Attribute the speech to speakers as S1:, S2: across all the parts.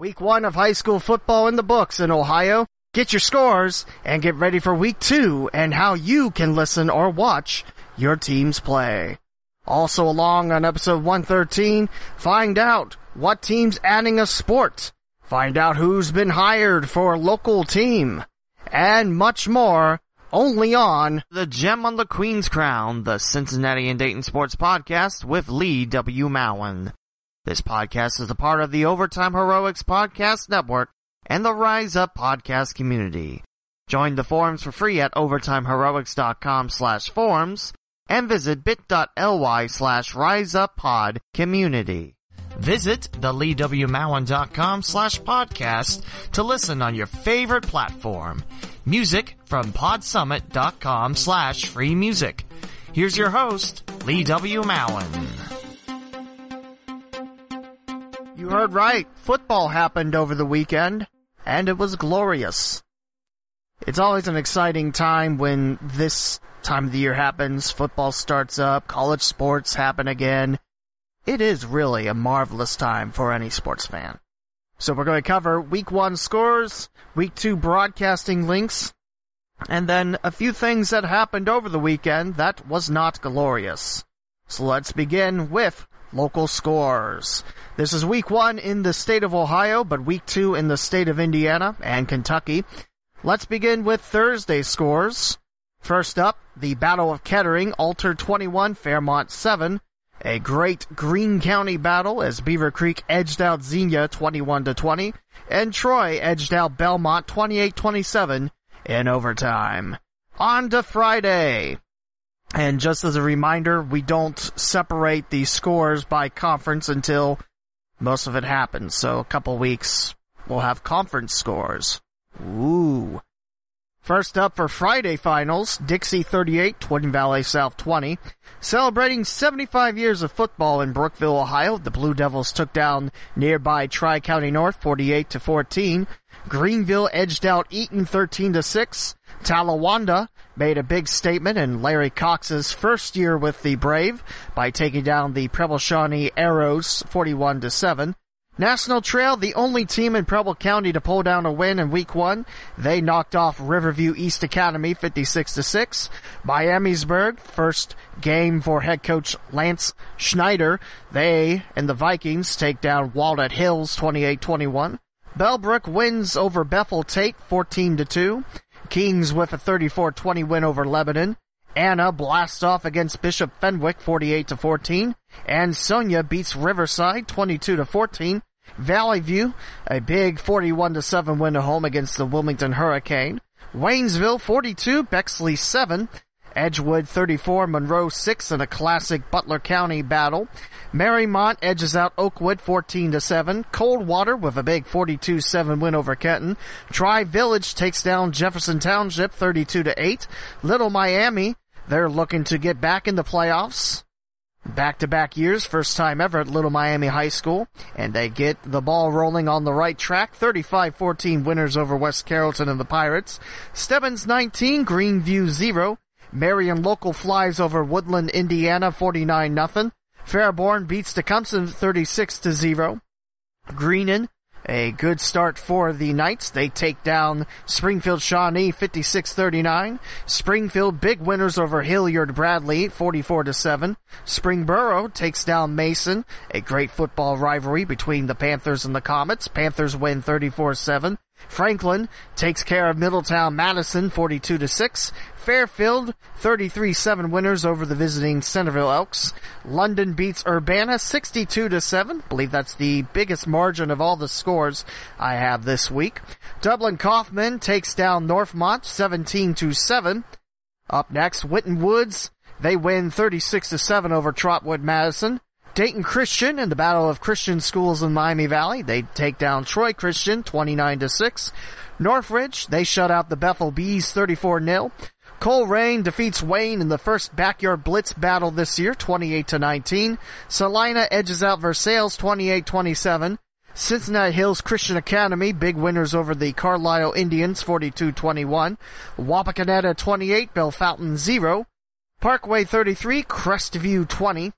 S1: Week one of high school football in the books in Ohio. Get your scores and get ready for week two and how you can listen or watch your teams play. Also along on episode 113, find out what team's adding a sport. Find out who's been hired for a local team. And much more only on
S2: The Gem on the Queen's Crown, the Cincinnati and Dayton Sports Podcast with Lee W. Mowen. This podcast is a part of the Overtime Heroics Podcast Network and the Rise Up Podcast community. Join the forums for free at overtimeheroics.com slash forums and visit bit.ly slash riseuppod community. Visit theleewmowen.com slash podcast to listen on your favorite platform. Music from podsummit.com slash free music. Here's your host, Lee W. Mowen.
S1: You heard right. Football happened over the weekend, and it was glorious. It's always an exciting time when this time of the year happens. Football starts up, college sports happen again. It is really a marvelous time for any sports fan. So we're going to cover week one scores, week two broadcasting links, and then a few things that happened over the weekend that was not glorious. So let's begin with local scores. This is week one in the state of Ohio, but week two in the state of Indiana and Kentucky. Let's begin with Thursday scores. First up, the Battle of Kettering, Alter 21, Fairmont 7. A great Greene County battle as Beavercreek edged out Xenia 21 to 20, and Troy edged out Belmont 28-27 in overtime. On to Friday. And just as a reminder, we don't separate the scores by conference until most of it happens. So a couple weeks, we'll have conference scores. Ooh. First up for Friday finals, Dixie 38, Twin Valley South 20. Celebrating 75 years of football in Brookville, Ohio, the Blue Devils took down nearby Tri-County North 48 to 14. Greenville edged out Eaton 13 to 6. Talawanda made a big statement in Larry Cox's first year with the Brave by taking down the Preble Shawnee Arrows 41 to 7. National Trail, the only team in Preble County to pull down a win in week one. They knocked off Riverview East Academy 56 to 6. Miamisburg, first game for head coach Lance Schneider. They and the Vikings take down Walnut Hills 28-21. Bellbrook wins over Bethel Tate 14 to 2. Kings with a 34-20 win over Lebanon. Anna blasts off against Bishop Fenwick 48 to 14, and Sonia beats Riverside 22 to 14. Valley View, a big 41 to 7 win at home against the Wilmington Hurricane. Waynesville 42, Bexley 7. Edgewood 34, Monroe 6 in a classic Butler County battle. Mariemont edges out Oakwood 14 to 7. Coldwater with a big 42-7 win over Kenton. Tri Village takes down Jefferson Township 32 to 8. Little Miami, they're looking to get back in the playoffs. Back to back years, first time ever at Little Miami High School, and they get the ball rolling on the right track. 35-14 winners over West Carrollton and the Pirates. Stebbins 19, Greeneview 0. Marion Local flies over Woodlan, Indiana 49 nothing. Fairborn beats Tecumseh 36 to 0. Greenon, a good start for the Knights. They take down Springfield Shawnee 56-39. Springfield big winners over Hilliard Bradley 44-7. Springboro takes down Mason, a great football rivalry between the Panthers and the Comets. Panthers win 34-7. Franklin takes care of Middletown Madison 42 to 6. Fairfield 33-7 winners over the visiting Centerville Elks. London beats Urbana 62 to 7. believe that's the biggest margin of all the scores I have this week. Dublin Coffman takes down Northmont 17 to 7. Up next, Winton Woods they win 36 to 7 over Trotwood Madison. Dayton Christian in the Battle of Christian Schools in Miami Valley. They take down Troy Christian 29 to 6. Northridge, they shut out the Bethel Bees 34 0. Colerain defeats Wayne in the first backyard blitz battle this year 28 to 19. Celina edges out Versailles 28-27. Cincinnati Hills Christian Academy, big winners over the Carlisle Indians 42-21. Wapakoneta 28, Bellefontaine 0. Parkway 33, Crestview 20.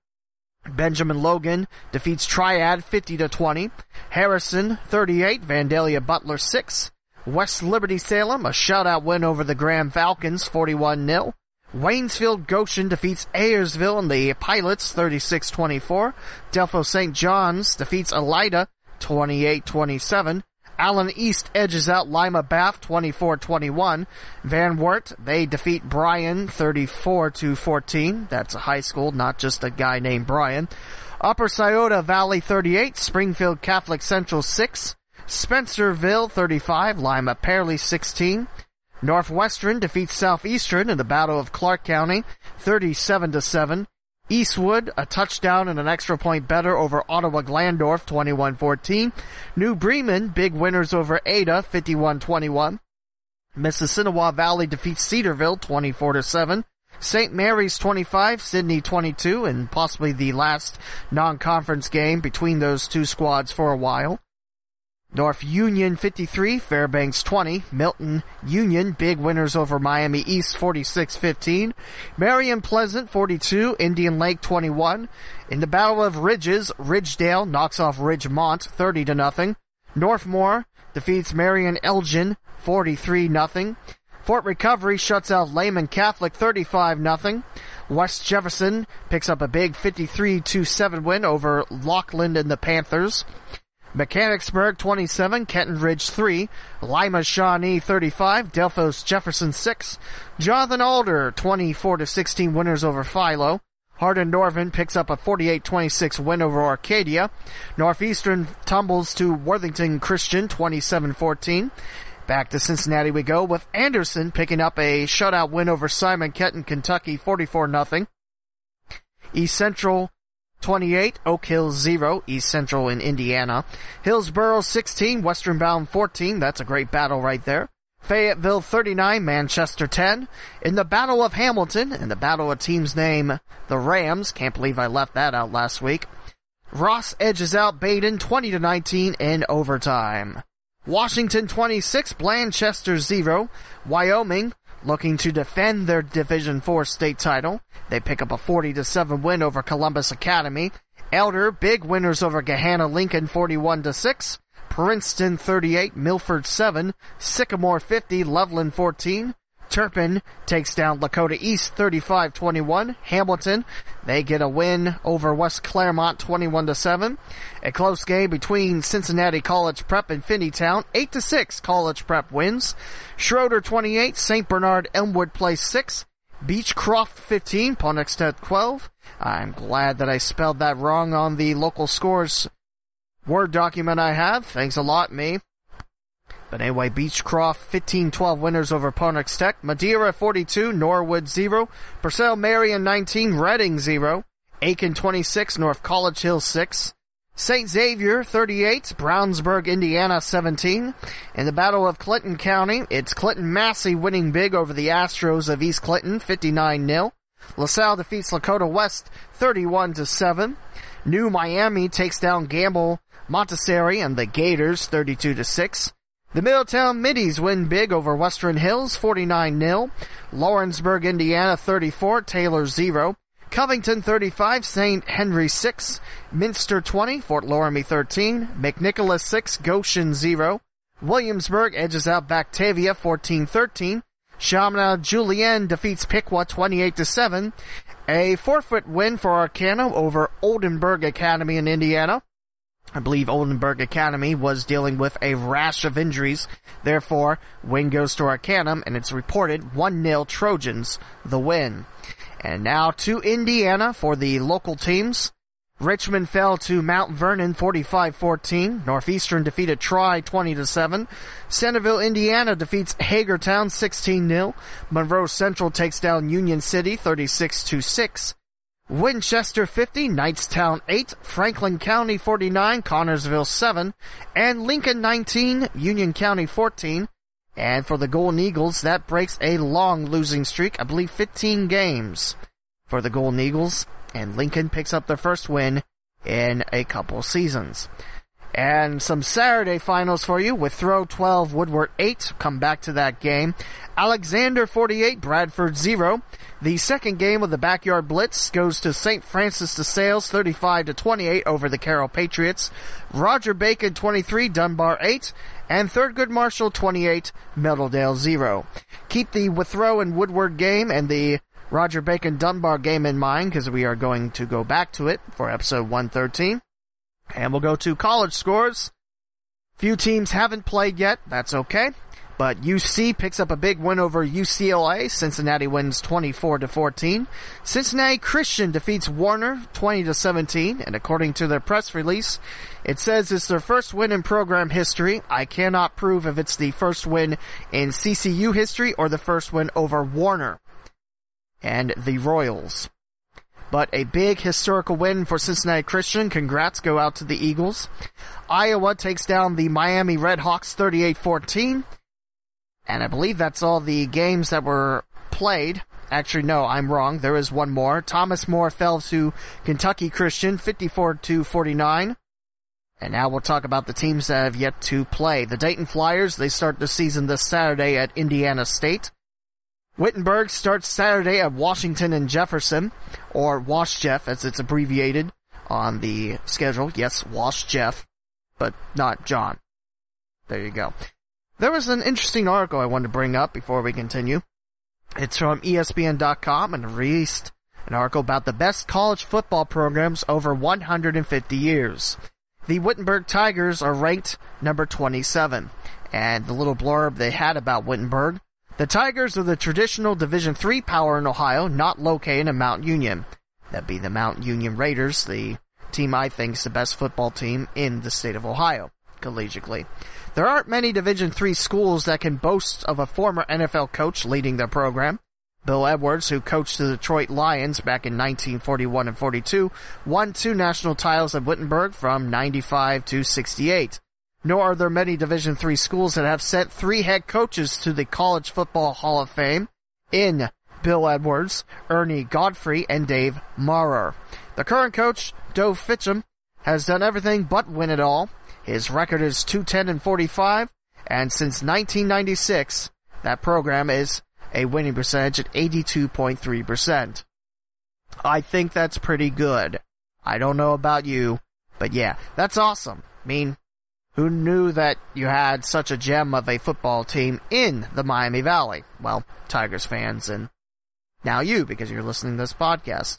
S1: Benjamin Logan defeats Triad 50 to 20. Harrison 38, Vandalia Butler 6. West Liberty Salem a shutout win over the Graham Falcons 41 0. Waynesfield Goshen defeats Ayersville and the Pilots 36-24. Delphos St. John's defeats Elida 28-27. Allen East edges out Lima Bath 24-21. Van Wert, they defeat Bryan 34-14. That's a high school, not just a guy named Brian. Upper Scioto Valley 38, Springfield Catholic Central 6. Spencerville 35, Lima Perry 16. Northwestern defeats Southeastern in the Battle of Clark County 37 to 7. Eastwood, a touchdown and an extra point better over Ottawa Glandorf 21-14. New Bremen, big winners over Ada 51-21. Mississinawa Valley defeats Cedarville 24-7. St. Mary's 25, Sidney 22, and possibly the last non-conference game between those two squads for a while. North Union 53, Fairbanks 20, Milton Union, big winners over Miami East 46-15, Marion Pleasant 42, Indian Lake 21. In the Battle of Ridges, Ridgedale knocks off Ridgemont 30 to nothing. Northmor defeats Marion Elgin 43 nothing. Fort Recovery shuts out Lehman Catholic 35 nothing. West Jefferson picks up a big 53-7 win over Lockland and the Panthers. Mechanicsburg 27, Kenton Ridge 3, Lima Shawnee 35, Delphos Jefferson 6, Jonathan Alder 24 to 16 winners over Philo. Hardin Northern picks up a 48-26 win over Arcadia. Northeastern tumbles to Worthington Christian 27-14. Back to Cincinnati we go with Anderson picking up a shutout win over Simon Kenton, Kentucky 44 0 East Central 28, Oak Hill 0, East Central in Indiana. Hillsboro 16, Western Brown 14. That's a great battle right there. Fayetteville 39, Manchester 10. In the Battle of Hamilton, in the battle of team's name, the Rams. Can't believe I left that out last week. Ross edges out Badin 20 to 19 in overtime. Washington 26, Blanchester 0. Wyoming looking to defend their Division 4 state title. They pick up a 40 to 7 win over Columbus Academy. Elder, big winners over Gahanna Lincoln 41 to 6. Princeton 38, Milford 7, Sycamore 50, Loveland 14. Turpin takes down Lakota East 35-21. Hamilton, they get a win over West Clermont 21 7. A close game between Cincinnati College Prep and Finneytown. 8 6 College Prep wins. Shroder 28, St. Bernard Elmwood Place 6. Beechcroft 15, Poindexter 12. I'm glad that I spelled that wrong on the local scores Word document I have. Thanks a lot, me. But anyway, Beechcroft 15-12 winners over Ponitz Tech. Madeira 42, Norwood 0. Purcell Marian 19, Reading 0. Aiken 26, North College Hill 6. St. Xavier 38, Brownsburg, Indiana 17. In the Battle of Clinton County, it's Clinton Massie winning big over the Astros of East Clinton 59-0. LaSalle defeats Lakota West 31 7. New Miami takes down Gamble Montessori and the Gators 32 6. The Middletown Middies win big over Western Hills 49-0. Lawrenceburg, Indiana 34, Taylor 0. Covington 35, St. Henry 6. Minster 20, Fort Loramie 13. McNicholas 6, Goshen 0. Williamsburg edges out Batavia 14-13. Chaminade Julienne defeats Piqua 28-7. A forfeit win for Arcanum over Oldenburg Academy in Indiana. I believe Oldenburg Academy was dealing with a rash of injuries. Therefore, win goes to Arcanum, and it's reported 1-0 Trojans, the win. And now to Indiana for the local teams. Richmond fell to Mount Vernon 45-14. Northeastern defeated Tri 20-7. Centerville, Indiana defeats Hagerstown 16-0. Monroe Central takes down Union City 36-6. Winchester 50, Knightstown 8, Franklin County 49, Connersville 7, and Lincoln 19, Union County 14. And for the Golden Eagles, that breaks a long losing streak, I believe 15 games for the Golden Eagles, and Lincoln picks up their first win in a couple seasons. And some Saturday finals for you with Throw 12, Woodward 8. Come back to that game. Alexander 48, Bradford 0. The second game of the Backyard Blitz goes to St. Francis de Sales 35 to 28 over the Carroll Patriots. Roger Bacon 23, Dunbar 8. And Thurgood Marshall 28, Meadowdale 0. Keep the Withrow and Woodward game and the Roger Bacon Dunbar game in mind because we are going to go back to it for episode 113. And we'll go to college scores. Few teams haven't played yet. That's okay. But UC picks up a big win over UCLA. Cincinnati wins 24 to 14. Cincinnati Christian defeats Warner 20 to 17. And according to their press release, it says it's their first win in program history. I cannot prove if it's the first win in CCU history or the first win over Warner and the Royals. But a big historical win for Cincinnati Christian. Congrats go out to the Eagles. Iowa takes down the Miami Redhawks 38-14. And I believe that's all the games that were played. Actually, no, I'm wrong. There is one more. Thomas More fell to Kentucky Christian 54 to 49. And now we'll talk about the teams that have yet to play. The Dayton Flyers, they start the season this Saturday at Indiana State. Wittenberg starts Saturday at Washington and Jefferson, or Wash Jeff as it's abbreviated on the schedule. Yes, Wash Jeff, but not John. There you go. There was an interesting article I wanted to bring up before we continue. It's from ESPN.com and released an article about the best college football programs over 150 years. The Wittenberg Tigers are ranked number 27, and the little blurb they had about Wittenberg the Tigers are the traditional Division III power in Ohio, not located in Mount Union. That'd be the Mount Union Raiders, the team I think is the best football team in the state of Ohio, collegiately. There aren't many Division III schools that can boast of a former NFL coach leading their program. Bill Edwards, who coached the Detroit Lions back in 1941 and 42, won two national titles at Wittenberg from 95 to 68 nor are there many Division III schools that have sent three head coaches to the College Football Hall of Fame in Bill Edwards, Ernie Godfrey, and Dave Maurer. The current coach, Dove Fischel, has done everything but win it all. His record is 210 and 45, and since 1996, that program is a winning percentage at 82.3%. I think that's pretty good. I don't know about you, but yeah, that's awesome. I mean, who knew that you had such a gem of a football team in the Miami Valley? Well, Tigers fans and now you because you're listening to this podcast.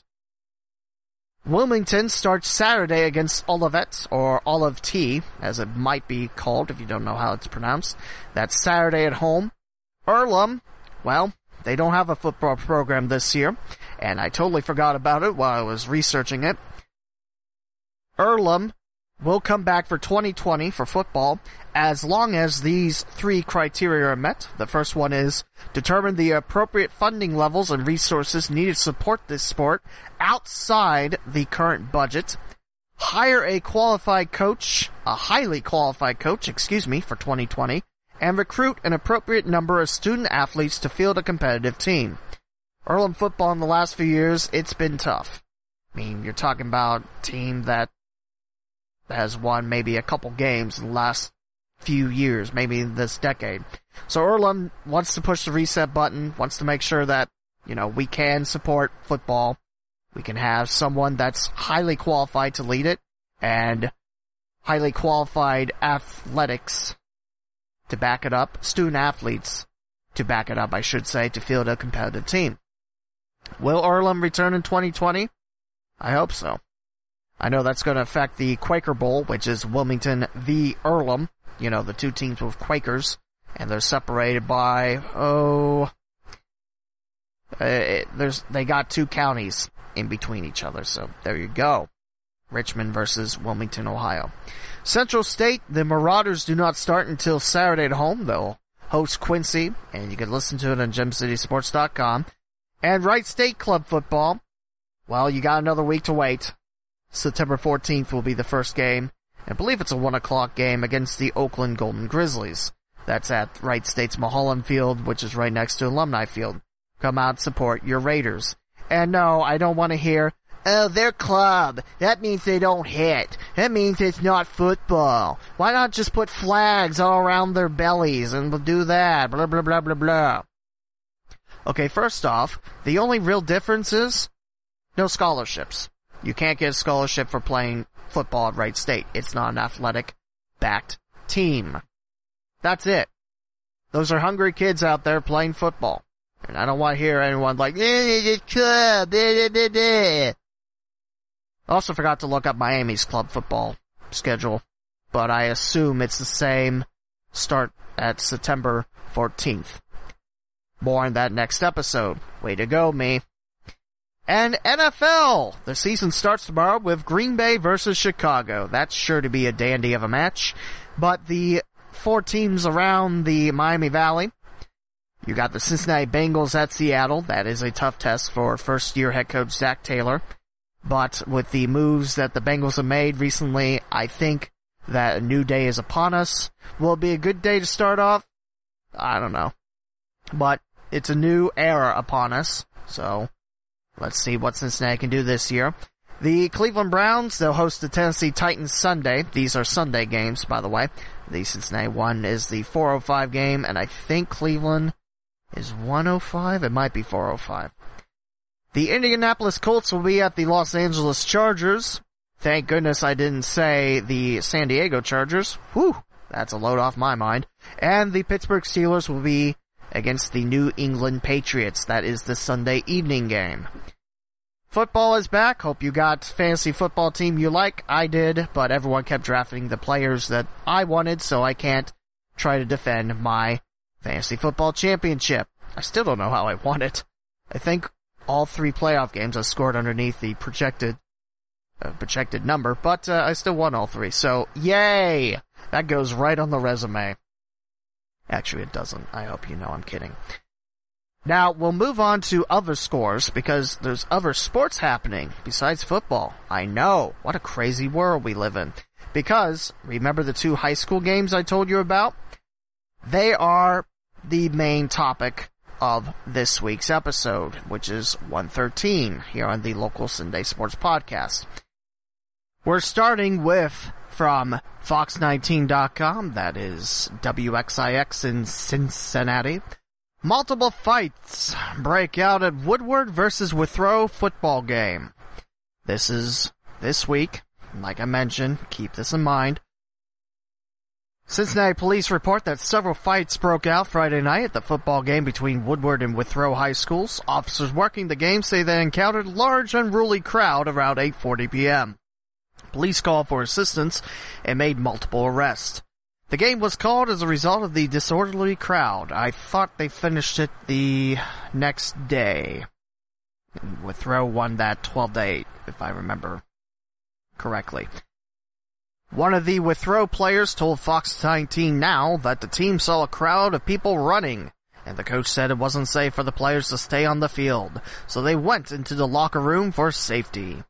S1: Wilmington starts Saturday against Olivet, or Olive T, as it might be called if you don't know how it's pronounced. That's Saturday at home. Earlham, well, they don't have a football program this year, and I totally forgot about it while I was researching it. Earlham will come back for 2020 for football as long as these three criteria are met. The first one is determine the appropriate funding levels and resources needed to support this sport outside the current budget. Hire a qualified coach, a highly qualified coach, excuse me, for 2020, and recruit an appropriate number of student athletes to field a competitive team. Earlham football in the last few years, it's been tough. I mean, you're talking about a team that has won maybe a couple games in the last few years, maybe this decade. So Earlham wants to push the reset button, wants to make sure that, you know, we can support football. We can have someone that's highly qualified to lead it and highly qualified athletics to back it up, student athletes to back it up, I should say, to field a competitive team. Will Earlham return in 2020? I hope so. I know that's going to affect the Quaker Bowl, which is Wilmington v. Earlham. You know, the two teams with Quakers, and they're separated by oh, uh, there's they got two counties in between each other. So there you go. Richmond versus Wilmington, Ohio. Central State, the Marauders do not start until Saturday at home. They'll host Quincy, and you can listen to it on GemCitySports.com. And Wright State Club football. Well, you got another week to wait. September 14th will be the first game. I believe it's a 1 o'clock game against the Oakland Golden Grizzlies. That's at Wright State's Mulholland Field, which is right next to Alumni Field. Come out, support your Raiders. And no, I don't want to hear, Oh, their club. That means they don't hit. That means it's not football. Why not just put flags all around their bellies and we'll do that? Blah, blah, blah, blah, blah. Okay, first off, the only real difference is no scholarships. You can't get a scholarship for playing football at Wright State. It's not an athletic backed team. That's it. Those are hungry kids out there playing football. And I don't want to hear anyone like, eh, eh, eh, Also forgot to look up Miami's club football schedule, but I assume it's the same start at September 14th. More on that next episode. Way to go, me. And NFL! The season starts tomorrow with Green Bay versus Chicago. That's sure to be a dandy of a match. But the four teams around the Miami Valley, you got the Cincinnati Bengals at Seattle. That is a tough test for first year head coach Zac Taylor. But with the moves that the Bengals have made recently, I think that a new day is upon us. Will it be a good day to start off? I don't know. But it's a new era upon us. So let's see what Cincinnati can do this year. The Cleveland Browns, they'll host the Tennessee Titans Sunday. These are Sunday games, by the way. The Cincinnati one is the 405 game, and I think Cleveland is 105. It might be 405. The Indianapolis Colts will be at the Los Angeles Chargers. Thank goodness I didn't say the San Diego Chargers. Whew, that's a load off my mind. And the Pittsburgh Steelers will be against the New England Patriots. That is the Sunday evening game. Football is back. Hope you got fantasy football team you like. I did, but everyone kept drafting the players that I wanted, so I can't try to defend my fantasy football championship. I still don't know how I won it. I think all three playoff games I scored underneath the projected uh, projected number, but uh, I still won all three. So yay! That goes right on the resume. Actually, it doesn't. I hope you know I'm kidding. Now, we'll move on to other scores because there's other sports happening besides football. I know. What a crazy world we live in. Because, remember the two high school games I told you about? They are the main topic of this week's episode, which is 113 here on the local CinDay Sports Podcast. We're starting with from Fox19.com, that is WXIX in Cincinnati. Multiple fights break out at Woodward versus Withrow football game. This is this week. Like I mentioned, keep this in mind. Cincinnati police report that several fights broke out Friday night at the football game between Woodward and Withrow high schools. Officers working the game say they encountered a large unruly crowd around 8:40 p.m. Police called for assistance and made multiple arrests. The game was called as a result of the disorderly crowd. I thought they finished it the next day. Withrow won that 12 to 8, if I remember correctly. One of the Withrow players told Fox 19 Now that the team saw a crowd of people running, and the coach said it wasn't safe for the players to stay on the field, so they went into the locker room for safety.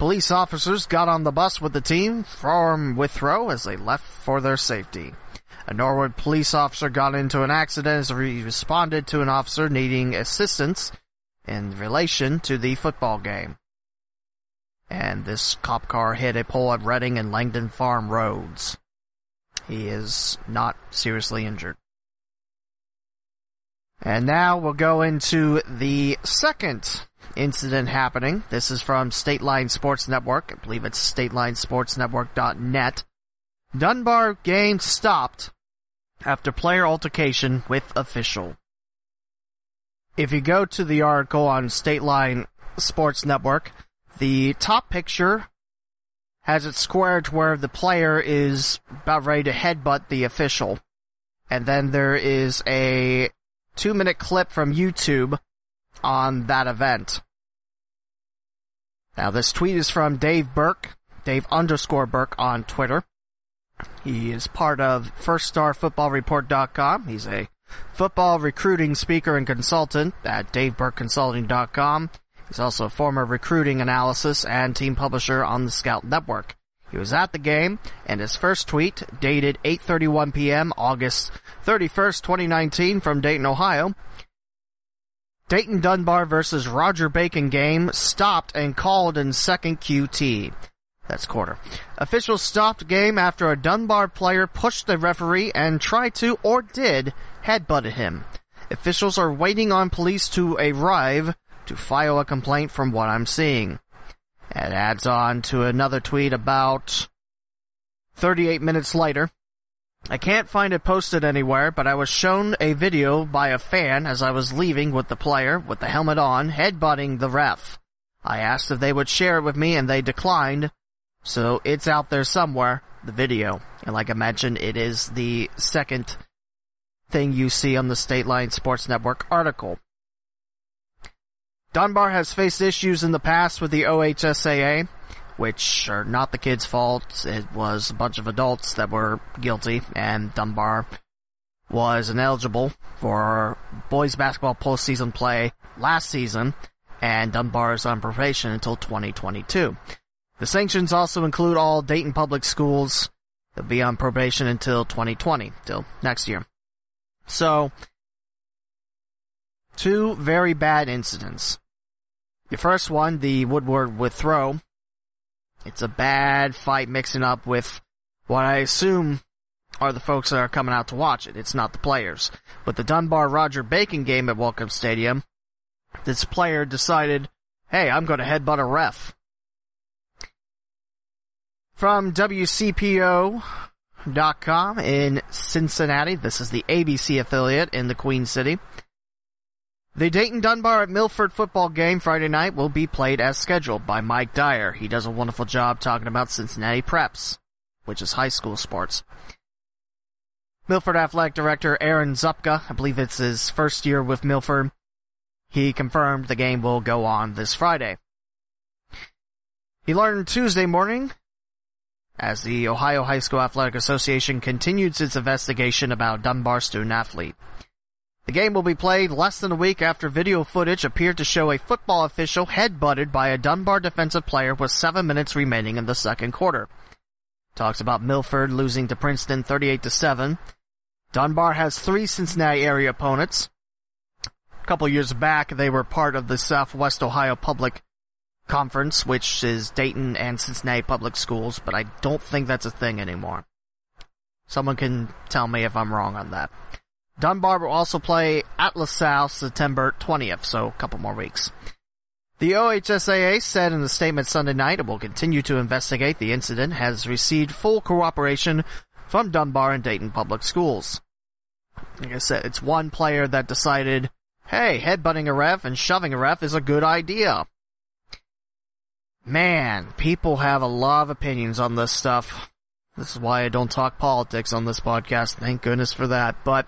S1: Police officers got on the bus with the team from Withrow as they left for their safety. A Norwood police officer got into an accident as he responded to an officer needing assistance in relation to the football game and this cop car hit a pole at Reading and Langdon Farm roads. He is not seriously injured. And now we'll go into the second incident happening. This is from State Line Sports Network. I believe it's statelinesportsnetwork.net. Dunbar game stopped after player altercation with official. If you go to the article on State Line Sports Network, the top picture has it squared where the player is about ready to headbutt the official. And then there is a two minute clip from YouTube on that event. Now this tweet is from Dave Burke, Dave underscore Burke on Twitter. He is part of FirstStarFootballReport.com. He's a football recruiting speaker and consultant at DaveBurkeConsulting.com. He's also a former recruiting analysis and team publisher on the Scout Network. He was at the game, and his first tweet, dated 8.31 p.m., August 31st, 2019, from Dayton, Ohio, Dayton Dunbar versus Roger Bacon game stopped and called in second QT. That's quarter. Officials stopped game after a Dunbar player pushed the referee and tried to, or did, headbutted him. Officials are waiting on police to arrive to file a complaint from what I'm seeing. It adds on to another tweet about 38 minutes later. I can't find it posted anywhere, but I was shown a video by a fan as I was leaving with the player, with the helmet on, headbutting the ref. I asked if they would share it with me and they declined, so it's out there somewhere, the video. And like I mentioned, it is the second thing you see on the State Line Sports Network article. Dunbar has faced issues in the past with the OHSAA which are not the kid's fault. It was a bunch of adults that were guilty, and Dunbar was ineligible for boys basketball postseason play last season, and Dunbar is on probation until 2022. The sanctions also include all Dayton public schools that will be on probation until 2020, till next year. So, two very bad incidents. The first one, the Woodward Withrow, it's a bad fight mixing up with what I assume are the folks that are coming out to watch it. It's not the players. But the Dunbar Roger Bacon game at Welcome Stadium, this player decided, hey, I'm going to headbutt a ref. From WCPO.com in Cincinnati, this is the ABC affiliate in the Queen City. The Dayton Dunbar at Milford football game Friday night will be played as scheduled by Mike Dyer. He does a wonderful job talking about Cincinnati Preps, which is high school sports. Milford Athletic Director Aaron Zupka, I believe it's his first year with Milford, he confirmed the game will go on this Friday. He learned Tuesday morning as the Ohio High School Athletic Association continues its investigation about Dunbar student athlete. The game will be played less than a week after video footage appeared to show a football official headbutted by a Dunbar defensive player with seven minutes remaining in the second quarter. Talks about Milford losing to Princeton 38 to 7. Dunbar has three Cincinnati area opponents. A couple years back, they were part of the Southwest Ohio Public Conference, which is Dayton and Cincinnati public schools, but I don't think that's a thing anymore. Someone can tell me if I'm wrong on that. Dunbar will also play at LaSalle September 20th, so a couple more weeks. The OHSAA said in a statement Sunday night it will continue to investigate the incident, has received full cooperation from Dunbar and Dayton Public Schools. Like I said, it's one player that decided, hey, headbutting a ref and shoving a ref is a good idea. Man, people have a lot of opinions on this stuff. This is why I don't talk politics on this podcast. Thank goodness for that. But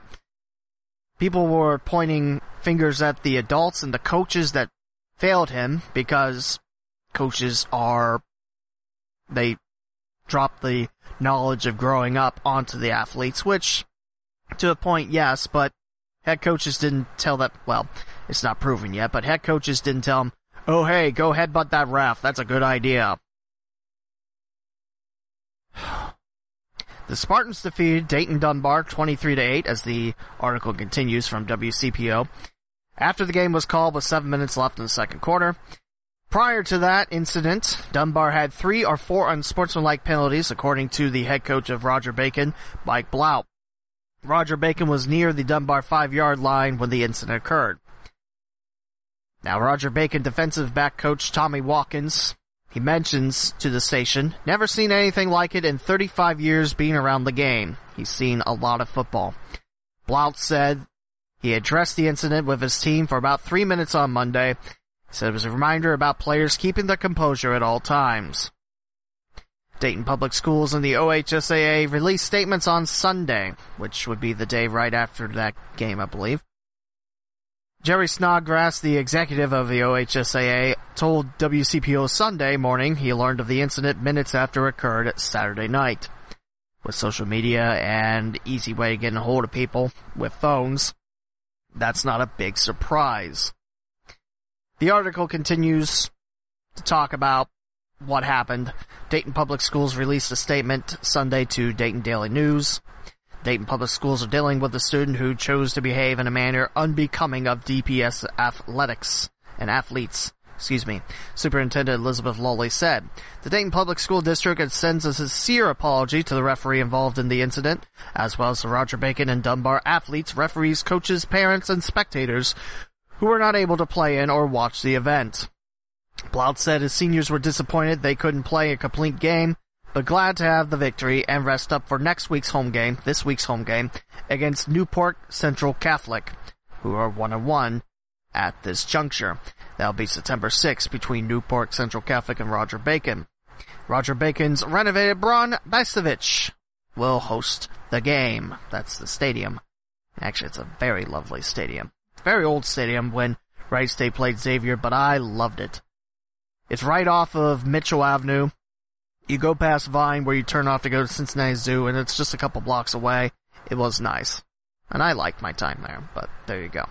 S1: people were pointing fingers at the adults and the coaches that failed him because coaches are they drop the knowledge of growing up onto the athletes, which to a point, yes, but head coaches didn't tell that, well, it's not proven yet, but head coaches didn't tell him, oh hey, go headbutt that ref, that's a good idea. The Spartans defeated Dayton Dunbar 23 to 8 as the article continues from WCPO. After the game was called with 7 minutes left in the second quarter. Prior to that incident, Dunbar had three or four unsportsmanlike penalties according to the head coach of Roger Bacon, Mike Blount. Roger Bacon was near the Dunbar 5 yard line when the incident occurred. Now Roger Bacon defensive back coach Tommy Watkins he mentions to the station, never seen anything like it in 35 years being around the game. He's seen a lot of football. Blount said he addressed the incident with his team for about three minutes on Monday. He said it was a reminder about players keeping their composure at all times. Dayton Public Schools and the OHSAA released statements on Sunday, which would be the day right after that game, I believe. Jerry Snodgrass, the executive of the OHSAA, told WCPO Sunday morning he learned of the incident minutes after it occurred Saturday night. With social media and easy way of getting a hold of people with phones, that's not a big surprise. The article continues to talk about what happened. Dayton Public Schools released a statement Sunday to Dayton Daily News. Dayton Public Schools are dealing with a student who chose to behave in a manner unbecoming of DPS athletics and athletes. Excuse me. Superintendent Elizabeth Lolli said. The Dayton Public School District extends a sincere apology to the referee involved in the incident, as well as the Roger Bacon and Dunbar athletes, referees, coaches, parents, and spectators who were not able to play in or watch the event. Blount said his seniors were disappointed they couldn't play a complete game, but glad to have the victory and rest up for next week's home game, this week's home game, against Newport Central Catholic, who are 1 and 1 at this juncture. That'll be September 6th between Newport Central Catholic and Roger Bacon. Roger Bacon's renovated Bron Bajcevic will host the game. That's the stadium. Actually, it's a very lovely stadium. Very old stadium when Wright State played Xavier, but I loved it. It's right off of Mitchell Avenue. You go past Vine where you turn off to go to Cincinnati Zoo and it's just a couple blocks away. It was nice. And I liked my time there, but there you go.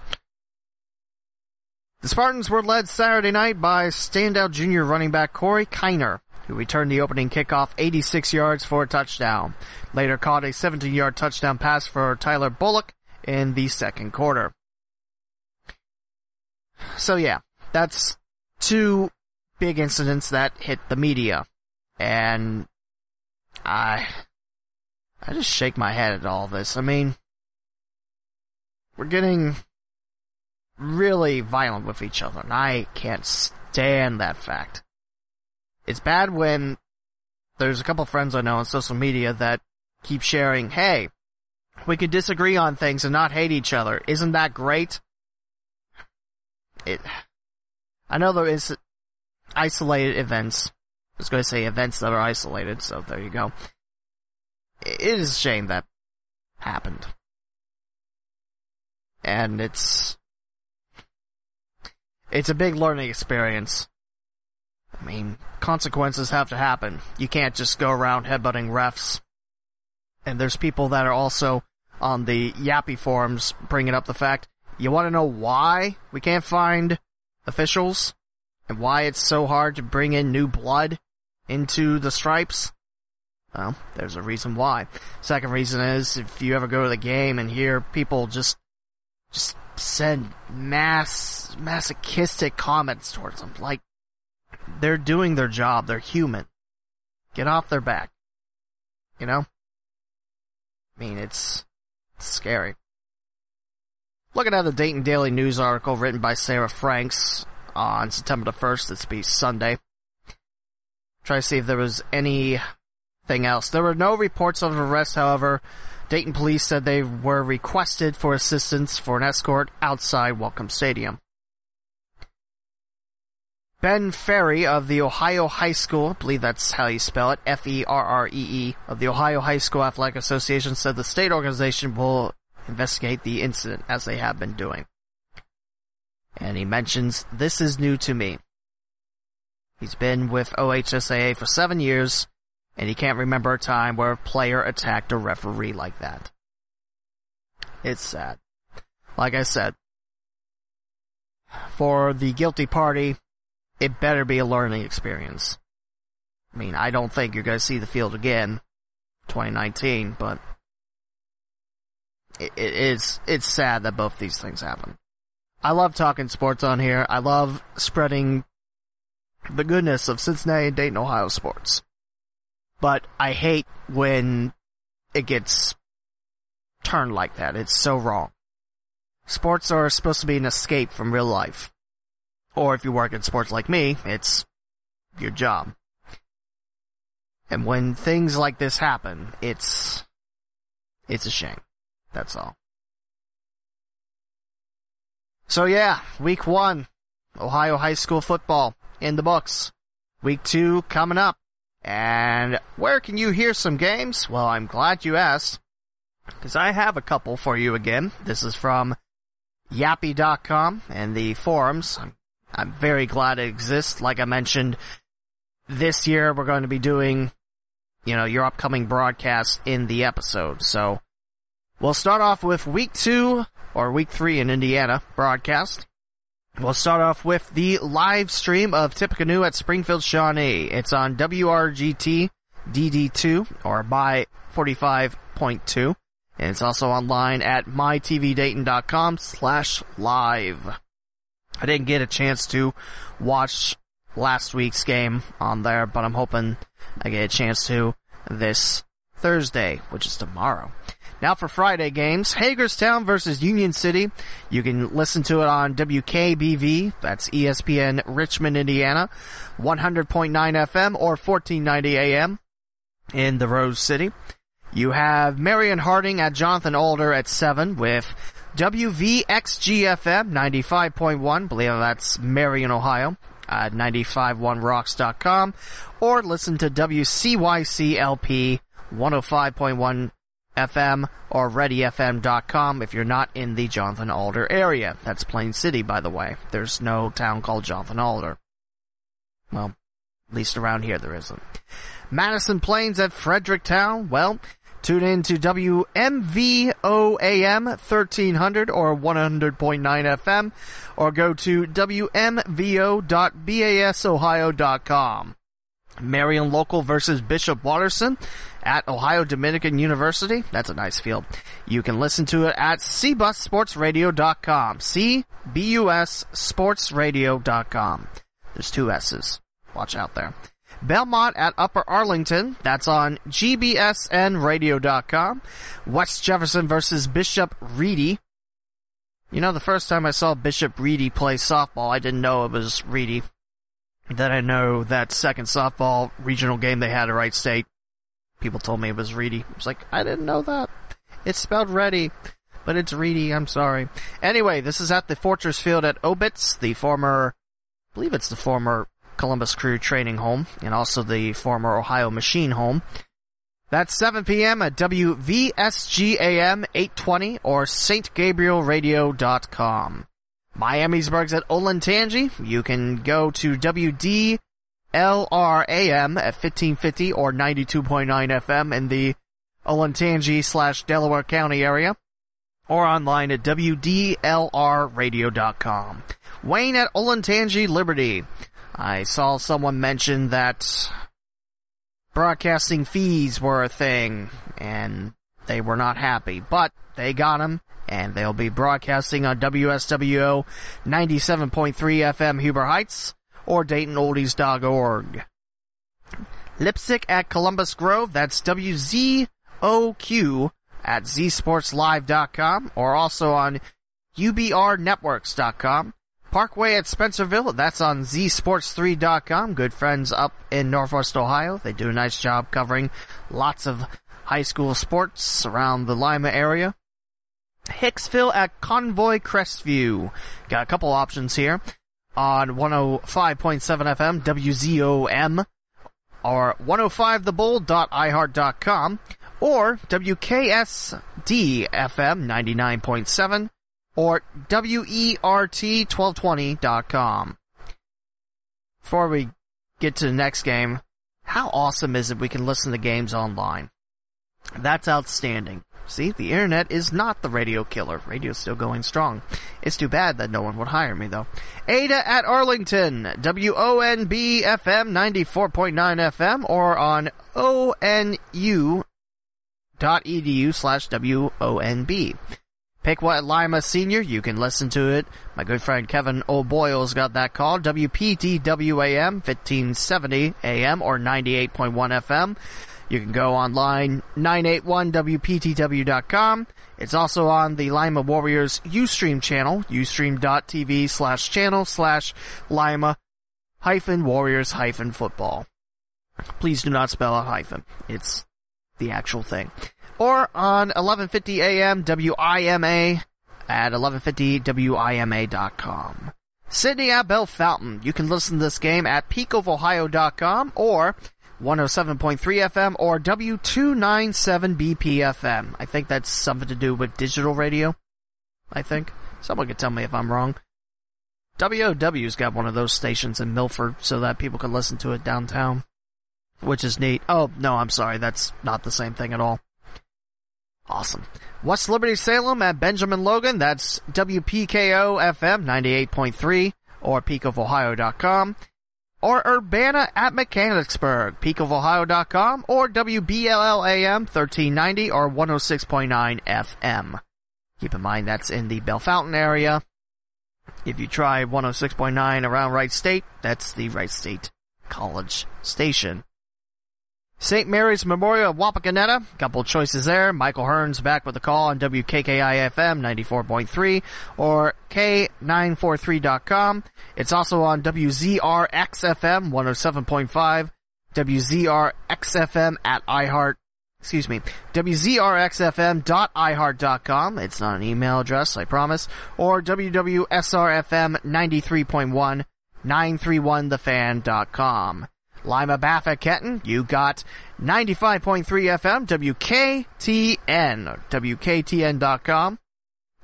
S1: The Spartans were led Saturday night by standout junior running back Corey Kiner, who returned the opening kickoff 86 yards for a touchdown. Later caught a 17 yard touchdown pass for Tyler Bullock in the second quarter. So yeah, that's two big incidents that hit the media. And I, I just shake my head at all this. I mean, we're getting really violent with each other, and I can't stand that fact. It's bad when there's a couple friends I know on social media that keep sharing, hey, we can disagree on things and not hate each other. Isn't that great? It, I know there is isolated events. Was going to say events that are isolated, so there you go. It is a shame that happened. And it's, it's a big learning experience. I mean, consequences have to happen. You can't just go around headbutting refs. And there's people that are also on the Yappi forums bringing up the fact, you want to know why we can't find officials? And why it's so hard to bring in new blood into the stripes? Well, there's a reason why. Second reason is if you ever go to the game and hear people just, just send mass, masochistic comments towards them, like, they're doing their job, they're human. Get off their back. You know? I mean, it's, it's scary. Looking at the Dayton Daily News article written by Sarah Franks on September the 1st, this be Sunday. Try to see if there was anything else. There were no reports of arrests, however. Dayton police said they were requested for assistance for an escort outside Welcome Stadium. Ben Ferree of the Ohio High School, I believe that's how you spell it, F-E-R-R-E-E, of the Ohio High School Athletic Association said the state organization will investigate the incident as they have been doing. And he mentions, this is new to me. He's been with OHSAA for seven years, and he can't remember a time where a player attacked a referee like that. It's sad. Like I said, for the guilty party, it better be a learning experience. I mean, I don't think you're going to see the field again, 2019, but it, it is, it's sad that both these things happen. I love talking sports on here. I love spreading the goodness of Cincinnati and Dayton, Ohio sports. But I hate when it gets turned like that. It's so wrong. Sports are supposed to be an escape from real life. Or if you work in sports like me, it's your job. And when things like this happen, it's, it's a shame. That's all. So yeah, week one, Ohio high school football in the books. Week two coming up. And where can you hear some games? Well, I'm glad you asked. Because I have a couple for you again. This is from yappi.com and the forums. I'm, I'm very glad it exists. Like I mentioned, this year we're going to be doing, you know, your upcoming broadcast in the episode. So we'll start off with week two or week three in Indiana broadcast. We'll start off with the live stream of Tippecanoe at Springfield Shawnee. It's on WRGT DD2 or by 45.2 And it's also online at mytvdayton.com slash live. I didn't get a chance to watch last week's game on there, but I'm hoping I get a chance to this Thursday, which is tomorrow. Now for Friday games, Hagerstown versus Union City. You can listen to it on WKBV, that's ESPN Richmond, Indiana, 100.9 FM or 1490 AM in the Rose City. You have Marion Harding at Jonathan Alder at 7 with WVXGFM 95.1, believe that's Marion, Ohio, at 951rocks.com, or listen to WCYCLP 105.1 FM or ReadyFM.com if you're not in the Jonathan Alder area. That's Plain City, by the way. There's no town called Jonathan Alder. Well, at least around here there isn't. Madison Plains at Fredericktown. Well, tune in to WMVOAM 1300 or 100.9 FM or go to WMVO.BASOhio.com. Marion Local versus Bishop Watterson at Ohio Dominican University. That's a nice field. You can listen to it at cbussportsradio.com. C-B-U-S sportsradio.com. There's two S's. Watch out there. Belmont at Upper Arlington. That's on gbsnradio.com. West Jefferson versus Bishop Reedy. You know, the first time I saw Bishop Reedy play softball, I didn't know it was Reedy. Then I know that second softball regional game they had at Wright State. People told me it was Reedy. I was like, I didn't know that. It's spelled Ready, but it's Reedy. I'm sorry. Anyway, this is at the Fortress Field at Obetz, the former, I believe it's the former Columbus Crew training home, and also the former Ohio Machine home. That's 7 p.m. at WVSGAM 820 or stgabrielradio.com. Miamisburg's at Olentangy. You can go to WDLRAM at 1550 or 92.9 FM in the Olentangy slash Delaware County area or online at WDLRradio.com. Wayne at Olentangy Liberty. I saw someone mention that broadcasting fees were a thing and they were not happy, but they got them and they'll be broadcasting on WSWO 97.3 FM Huber Heights or DaytonOldies.org. Leipsic at Columbus Grove, that's WZOQ at zsportslive.com or also on ubrnetworks.com. Parkway at Spencerville, that's on zsports3.com. Good friends up in Northwest Ohio. They do a nice job covering lots of high school sports around the Lima area. Hicksville at Convoy Crestview. Got a couple options here on 105.7 FM WZOM or 105thebull.iheart.com or WKSD FM 99.7 or WERT1220.com. Before we get to the next game, how awesome is it we can listen to games online? That's outstanding. See, the internet is not the radio killer. Radio's still going strong. It's too bad that no one would hire me though. Ada at Arlington, WONB FM 94.9 FM or on ONU dot edu slash WONB. Piqua at Lima Senior, you can listen to it. My good friend Kevin O'Boyle's got that call. WPTWAM 1570 AM or 98.1 FM. You can go online, 981wptw.com. It's also on the Lima Warriors Ustream channel, ustream.tv slash channel slash Lima hyphen Warriors hyphen football. Please do not spell out hyphen. It's the actual thing. Or on 1150 AM WIMA at 1150WIMA.com. Sidney at Bellefontaine. You can listen to this game at peakofohio.com or 107.3 FM or W297 BPFM. I think that's something to do with digital radio. I think. Someone could tell me if I'm wrong. WOW's got one of those stations in Milford so that people can listen to it downtown. Which is neat. Oh, no, I'm sorry. That's not the same thing at all. Awesome. West Liberty Salem at Benjamin Logan. That's WPKO FM 98.3 or peakofohio.com. or Urbana at Mechanicsburg, peakofohio.com, or WBLLAM 1390 or 106.9 FM. Keep in mind that's in the Bellefontaine area. If you try 106.9 around Wright State, that's the Wright State College station. St. Mary's Memorial of Wapakoneta, couple choices there. Michael Hearns back with a call on WKKI FM 94.3 or K943.com. It's also on WZRX FM 107.5, WZRX FM at iHeart, excuse me, WZRXFM.iHeart.com. It's not an email address, I promise. Or WWSRFM 93.1, 931thefan.com. Lima Baffa Kenton, you got 95.3 FM, WKTN, WKTN.com.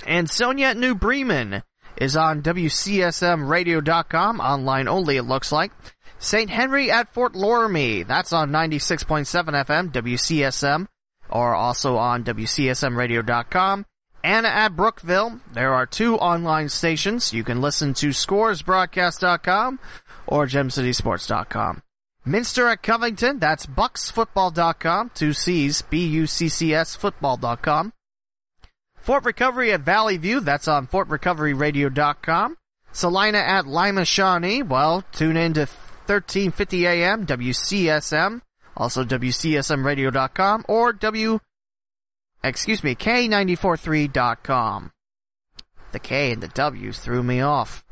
S1: And Sonia New Bremen is on WCSMradio.com, online only it looks like. St. Henry at Fort Loramie, that's on 96.7 FM, WCSM, or also on WCSMradio.com. Anna at Brookville, there are two online stations. You can listen to scoresbroadcast.com or gemcitysports.com. Minster at Covington, that's bucksfootball.com, two C's, B-U-C-C-S football.com. Fort Recovery at Valley View, that's on fortrecoveryradio.com. Celina at Lima Shawnee, well, tune in to 1350 AM, WCSM, also WCSMradio.com, or W, excuse me, K943.com. The K and the W's threw me off.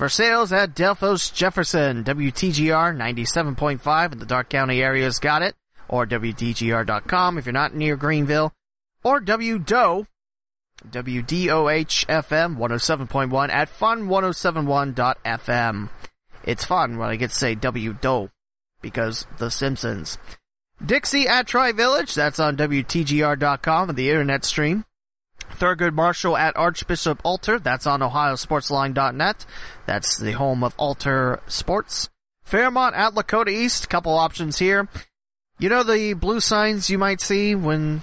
S1: Versailles at Delphos Jefferson, WTGR 97.5 in the Darke County area's got it, or WDGR.com if you're not near Greenville, or WDOH, WDOH FM 107.1 at fun1071.fm. It's fun when I get to say WDO, because The Simpsons. Dixie at Tri Village, that's on WTGR.com and the internet stream. Thurgood Marshall at Archbishop Alter. That's on OhioSportsLine.net. That's the home of Alter Sports. Fairmont at Lakota East. Couple options here. You know the blue signs you might see when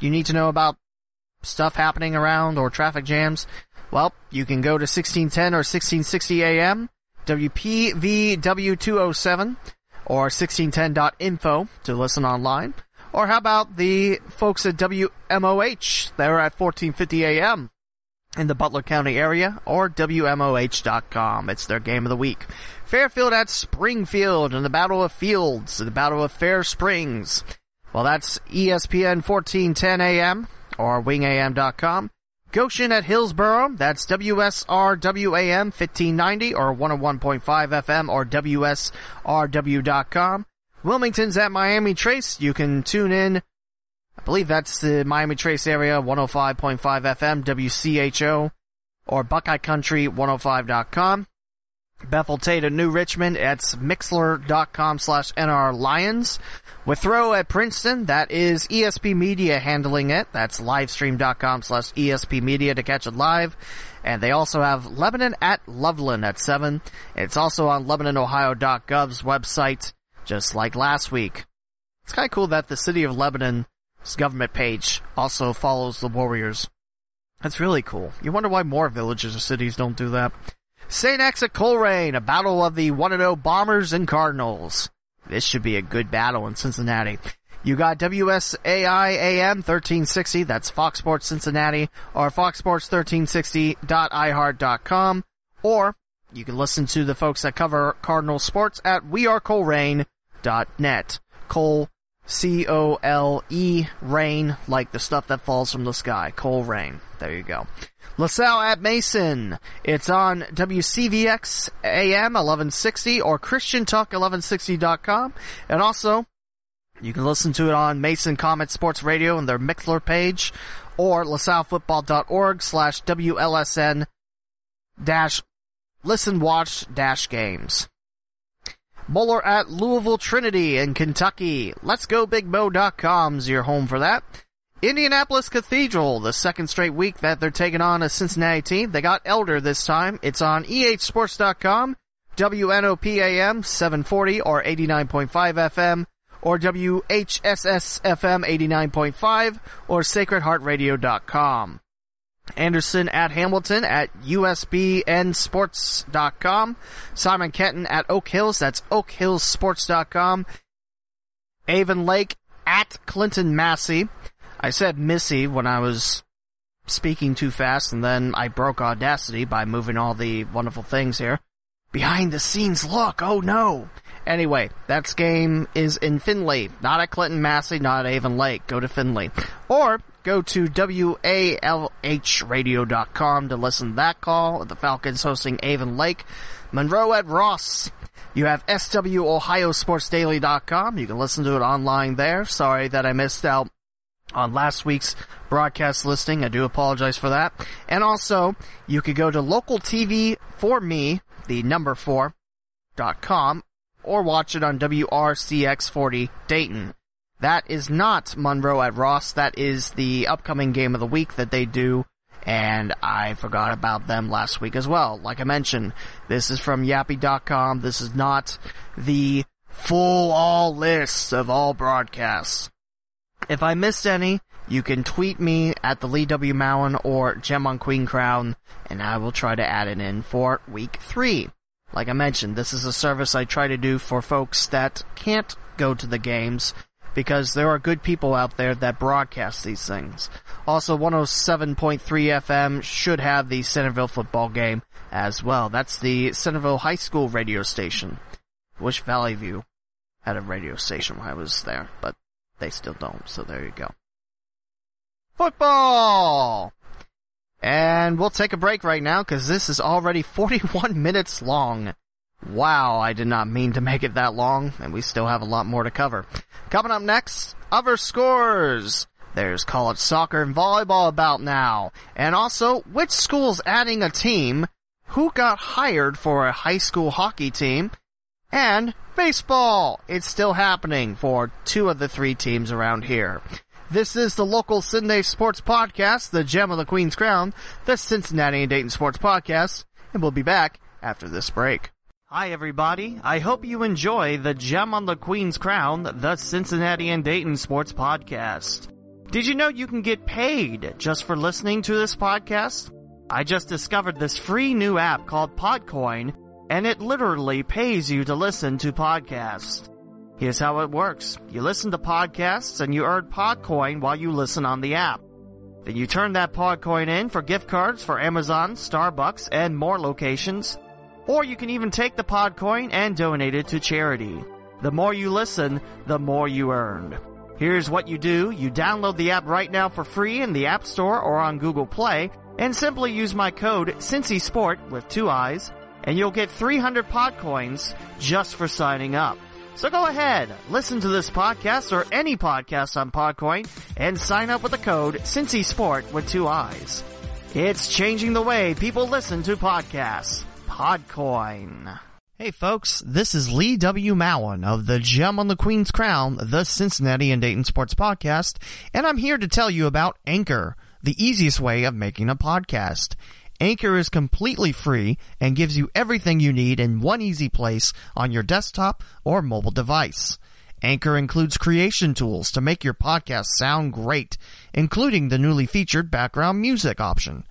S1: you need to know about stuff happening around or traffic jams? Well, you can go to 1610 or 1660 AM, WPVW207, or 1610.info to listen online. Or how about the folks at WMOH? They're at 1450 AM in the Butler County area, or WMOH.com. It's their game of the week. Fairfield at Springfield in the Battle of Fields, the Battle of Fair Springs. Well, that's ESPN 1410 AM, or wingam.com. Goshen at Hillsboro, that's WSRWAM 1590 or 101.5 FM or WSRW.com. Wilmington's at Miami Trace. You can tune in. I believe that's the Miami Trace area, 105.5 FM, WCHO, or Buckeye Country 105.com. Bethel Tate at New Richmond, it's mixlr.com slash NR Lions. Withrow at Princeton, that is ESP Media handling it. That's livestream.com slash ESP Media to catch it live. And they also have Lebanon at Loveland at 7. It's also on LebanonOhio.gov's website just like last week. It's kind of cool that the city of Lebanon's government page also follows the Warriors. That's really cool. You wonder why more villages or cities don't do that. St. X at Colerain, a battle of the 1-0 Bombers and Cardinals. This should be a good battle in Cincinnati. You got WSAI AM 1360, that's Fox Sports Cincinnati, or foxsports1360.iheart.com, or you can listen to the folks that cover Cardinal sports at wearecolerain.net. Cole, C-O-L-E, rain, like the stuff that falls from the sky. Colerain. There you go. LaSalle at Mason. It's on WCVX AM 1160 or ChristianTalk1160.com. And also, you can listen to it on Mason Comet Sports Radio and their Mixlr page or LaSalleFootball.org slash WLSN dash listen watch dash games. Moeller at Louisville Trinity in Kentucky. Let's go BigMo.com's your home for that. Indianapolis Cathedral, the second straight week that they're taking on a Cincinnati team. They got Elder this time. It's on ehsports.com, WNOPAM 740 or 89.5 FM, or WHSS FM 89.5 or sacredheartradio.com. Anderson at Hamilton at USBNsports.com. Simon Kenton at Oak Hills, that's oakhillsports.com. Avon Lake at Clinton-Massie. I said Missy when I was speaking too fast and then I broke Audacity by moving all the wonderful things here. Behind the scenes look, oh no! Anyway, that game is in Findlay, not at Clinton-Massie, not at Avon Lake. Go to Findlay. Or go to WALHradio.com to listen to that call. The Falcons hosting Avon Lake. Monroe at Ross. You have SWOhioSportsDaily.com. You can listen to it online there. Sorry that I missed out on last week's broadcast listing. I do apologize for that. And also, you could go to local TV for me, the number four, dot com, or watch it on WRCX40 Dayton. That is not Monroe at Ross. That is the upcoming game of the week that they do. And I forgot about them last week as well. Like I mentioned, this is from yappi.com. This is not the full all list of all broadcasts. If I missed any, you can tweet me at the Lee W. Mowen or Gem on Queen Crown, and I will try to add it in for week three. Like I mentioned, this is a service I try to do for folks that can't go to the games because there are good people out there that broadcast these things. Also, 107.3 FM should have the Centerville football game as well. That's the Centerville High School radio station. Wish Valley View had a radio station when I was there, but they still don't, so there you go. Football! And we'll take a break right now because this is already 41 minutes long. Wow, I did not mean to make it that long, and we still have a lot more to cover. Coming up next, other scores. There's college soccer and volleyball about now. And also, which school's adding a team? Who got hired for a high school hockey team? And baseball! It's still happening for two of the three teams around here. This is the local CinDay Sports Podcast, the gem of the Queen's Crown, the Cincinnati and Dayton Sports Podcast, and we'll be back after this break. Hi everybody, I hope you enjoy the gem on the Queen's Crown, the Cincinnati and Dayton Sports Podcast. Did you know you can get paid just for listening to this podcast? I just discovered this free new app called Podcoin, and it literally pays you to listen to podcasts. Here's how it works. You listen to podcasts and you earn Podcoin while you listen on the app. Then you turn that Podcoin in for gift cards for Amazon, Starbucks, and more locations. Or you can even take the Podcoin and donate it to charity. The more you listen, the more you earn. Here's what you do. You download the app right now for free in the App Store or on Google Play and simply use my code CincySport with two eyes and you'll get 300 Podcoins just for signing up. So go ahead, listen to this podcast or any podcast on Podcoin and sign up with the code CincySport with two eyes. It's changing the way people listen to podcasts. Podcoin. Hey folks, this is Lee W. Mowen of the Gem on the Queen's Crown, the Cincinnati and Dayton Sports Podcast, and I'm here to tell you about Anchor, the easiest way of making a podcast. Anchor is completely free and gives you everything you need in one easy place on your desktop or mobile device. Anchor includes creation tools to make your podcast sound great, including the newly featured background music option.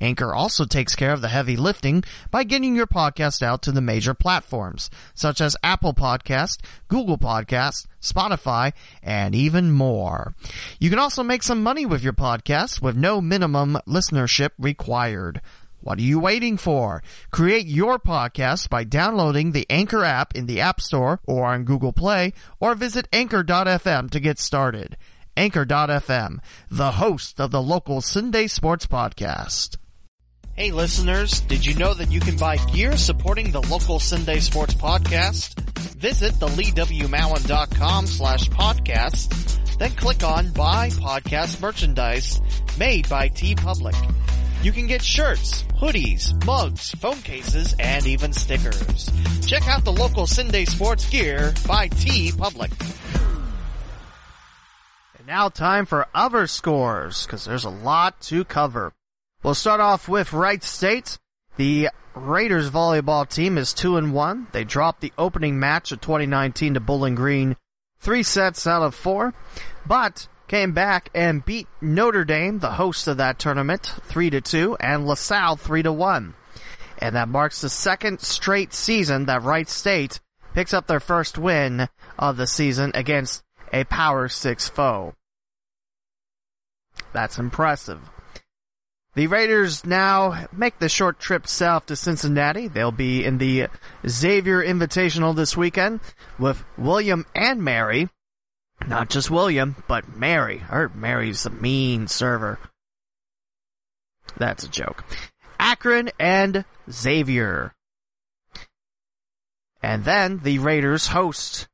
S1: Anchor also takes care of the heavy lifting by getting your podcast out to the major platforms, such as Apple Podcast, Google Podcast, Spotify, and even more. You can also make some money with your podcast with no minimum listenership required. What are you waiting for? Create your podcast by downloading the Anchor app in the App Store or on Google Play, or visit anchor.fm to get started. Anchor.fm, the host of the local CinDay Sports Podcast. Hey listeners, did you know that you can buy gear supporting the local CinDay Sports Podcast? Visit the leewmowen.com slash podcast, then click on Buy Podcast Merchandise made by TeePublic. You can get shirts, hoodies, mugs, phone cases, and even stickers. Check out the local CinDay Sports gear by TeePublic. And now time for other scores, because there's a lot to cover. We'll start off with Wright State. The Raiders volleyball team is 2 and 1. They dropped the opening match of 2019 to Bowling Green 3 sets out of 4, but came back and beat Notre Dame, the host of that tournament, 3 to 2, and LaSalle 3 to 1. And that marks the second straight season that Wright State picks up their first win of the season against a Power 6 foe. That's impressive. The Raiders now make the short trip south to Cincinnati. They'll be in the Xavier Invitational this weekend with William and Mary. Not just William, but Mary. Her Mary's a mean server. That's a joke. Akron and Xavier. And then the Raiders host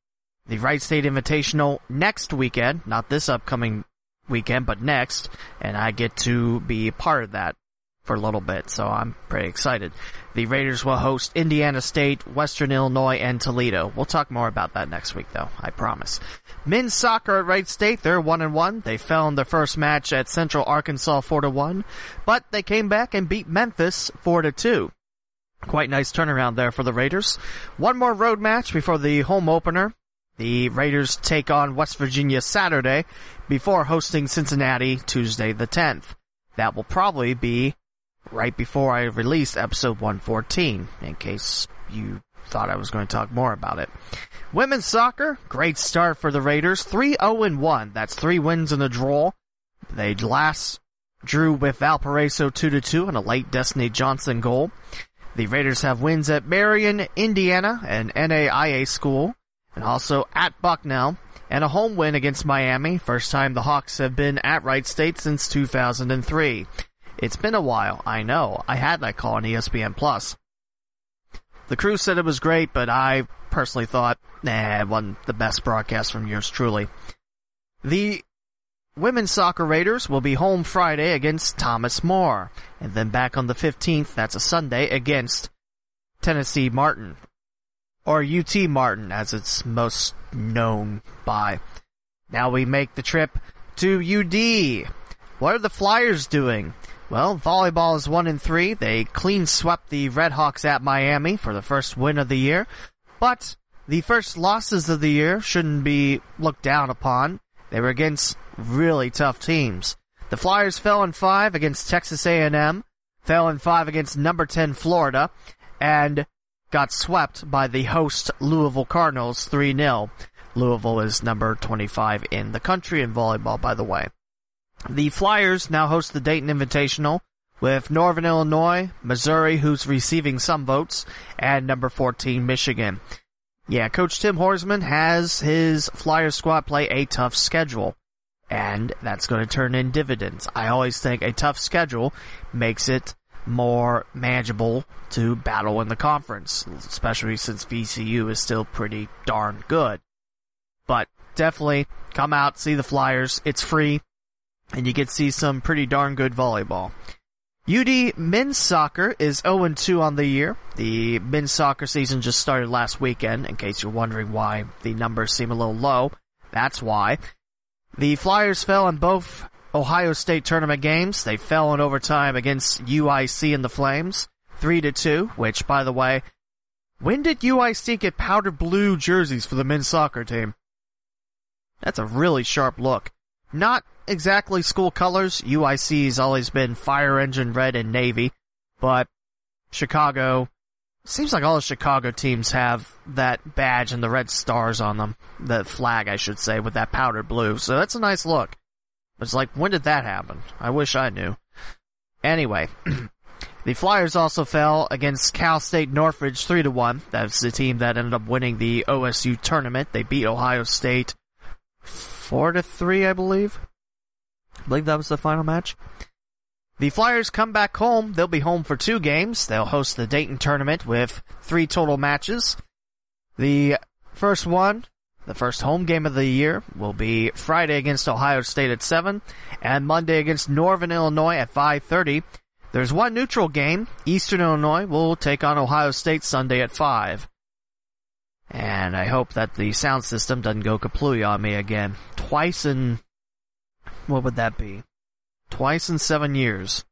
S1: the Wright State Invitational next weekend, not this upcoming weekend, but next, and I get to be part of that for a little bit, so I'm pretty excited. The Raiders will host Indiana State, Western Illinois, and Toledo. We'll talk more about that next week, though, I promise. Men's soccer at Wright State, they're one and one. They fell in their first match at Central Arkansas four to one, but they came back and beat Memphis four to two. Quite nice turnaround there for the Raiders. One more road match before the home opener. The Raiders take on West Virginia Saturday before hosting Cincinnati Tuesday the 10th. That will probably be right before I release episode 114, in case you thought I was going to talk more about it. Women's soccer, great start for the Raiders. 3-0-1. That's three wins and a draw. They last drew with Valparaiso 2-2 and a late Destiny Johnson goal. The Raiders have wins at Marion, Indiana, an NAIA school, and also at Bucknell, and a home win against Miami, first time the Hawks have been at Wright State since 2003. It's been a while, I know. I had that call on ESPN Plus. The crew said it was great, but I personally thought, nah, it wasn't the best broadcast from yours truly. The women's soccer Raiders will be home Friday against Thomas More, and then back on the 15th, that's a Sunday, against Tennessee Martin or UT Martin as it's most known by. Now we make the trip to UD. What are the Flyers doing? Well, volleyball is one in three. They clean swept the Redhawks at Miami for the first win of the year, but the first losses of the year shouldn't be looked down upon. They were against really tough teams. The Flyers fell in five against Texas A&M, fell in five against number 10 Florida, and got swept by the host Louisville Cardinals 3-0. Louisville is number 25 in the country in volleyball, by the way. The Flyers now host the Dayton Invitational with Northern Illinois, Missouri, who's receiving some votes, and number 14, Michigan. Yeah, Coach Tim Horsmon has his Flyers squad play a tough schedule, and that's going to turn in dividends. I always think a tough schedule makes it more manageable to battle in the conference, especially since VCU is still pretty darn good. But definitely come out, see the Flyers. It's free, and you to see some pretty darn good volleyball. UD men's soccer is 0-2 on the year. The men's soccer season just started last weekend, in case you're wondering why the numbers seem a little low. That's why. The Flyers fell in both Ohio State tournament games. They fell in overtime against UIC and the Flames, 3 to 2, which by the way, when did UIC get powder blue jerseys for the men's soccer team? That's a really sharp look. Not exactly school colors. UIC's always been fire engine red and navy, but Chicago seems like all the Chicago teams have that badge and the red stars on them. The flag, I should say, with that powdered blue. So that's a nice look. It's like, when did that happen? I wish I knew. Anyway, the Flyers also fell against Cal State Northridge 3 to 1. That's the team that ended up winning the OSU tournament. They beat Ohio State 4 to 3, I believe. I believe that was the final match. The Flyers come back home. They'll be home for two games. They'll host the Dayton tournament with three total matches. The first one the first home game of the year will be Friday against Ohio State at 7 and Monday against Northern Illinois at 5:30. There's one neutral game. Eastern Illinois will take on Ohio State Sunday at 5. And I hope that the sound system doesn't go kaplooey on me again. Twice in what would that be? Twice in 7 years.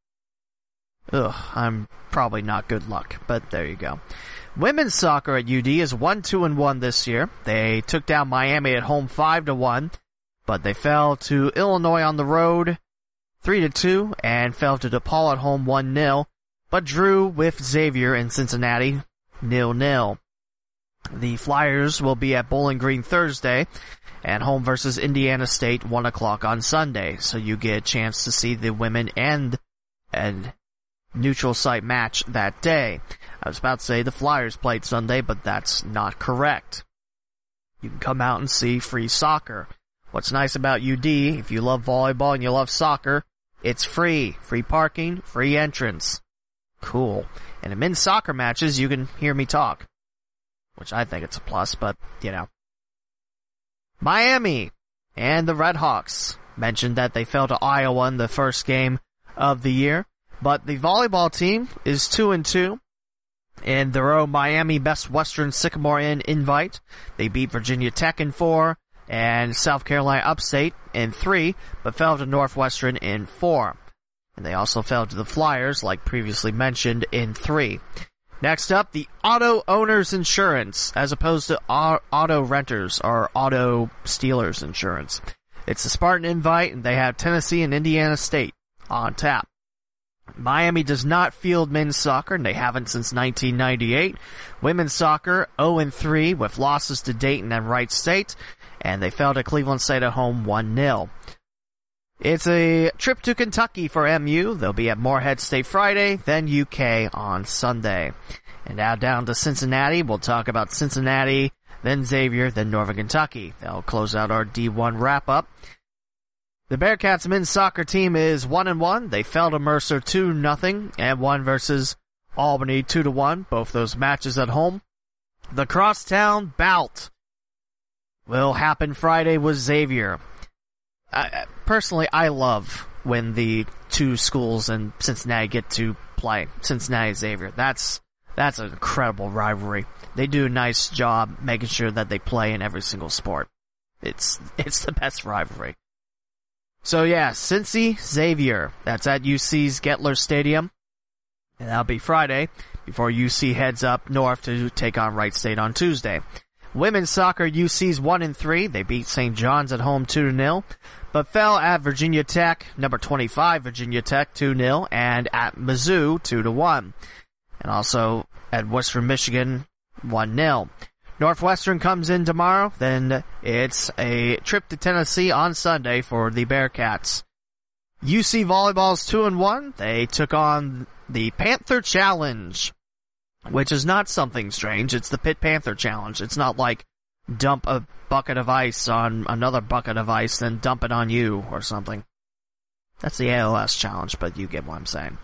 S1: Ugh, I'm probably not good luck, but there you go. Women's soccer at UD is 1-2 and 1 this year. They took down Miami at home 5 to 1. but they fell to Illinois on the road 3 to 2 and fell to DePaul at home 1 0, but drew with Xavier in Cincinnati nil nil. The Flyers will be at Bowling Green Thursday and home versus Indiana State 1 o'clock on Sunday. So you get a chance to see the women and, and neutral site match that day. I was about to say the Flyers played Sunday, but that's not correct. You can come out and see free soccer. What's nice about UD, if you love volleyball and you love soccer, it's free. Free parking, free entrance. Cool. And in men's soccer matches, you can hear me talk. Which I think it's a plus, but, you know. Miami and the Red Hawks mentioned that they fell to Iowa in the first game of the year, but the volleyball team is 2 and 2 in their own Miami Best Western Sycamore Inn invite. They beat Virginia Tech in 4 and South Carolina Upstate in 3, but fell to Northwestern in 4. And they also fell to the Flyers, like previously mentioned, in 3. Next up, the auto owners insurance, as opposed to auto renters or auto stealers insurance. It's the Spartan Invite, and they have Tennessee and Indiana State on tap. Miami does not field men's soccer, and they haven't since 1998. Women's soccer 0-3 with losses to Dayton and Wright State, and they fell to Cleveland State at home 1-0. It's a trip to Kentucky for MU. They'll be at Morehead State Friday, then UK on Sunday. And now down to Cincinnati. We'll talk about Cincinnati, then Xavier, then Northern Kentucky. They'll close out our D1 wrap up. The Bearcats men's soccer team is 1 and 1. They fell to Mercer 2 nothing and won versus Albany 2 to 1. Both those matches at home. The crosstown bout will happen Friday with Xavier. I, personally, I love when the two schools in Cincinnati get to play. Cincinnati Xavier. That's that's an incredible rivalry. They do a nice job making sure that they play in every single sport. It's it's the best rivalry. So yeah, Cincy Xavier. That's at UC's Gettler Stadium. And that'll be Friday before UC heads up north to take on Wright State on Tuesday. Women's soccer UC's 1 and 3. They beat St. John's at home 2 0 but fell at Virginia Tech, number 25 Virginia Tech 2-0, and at Mizzou 2-1. And also at Western Michigan 1-0. Northwestern comes in tomorrow, then it's a trip to Tennessee on Sunday for the Bearcats. UC Volleyball's 2 and 1. They took on the Panther Challenge, which is not something strange. It's the Pitt Panther Challenge. It's not like dump a bucket of ice on another bucket of ice, then dump it on you or something. That's the ALS challenge, but you get what I'm saying.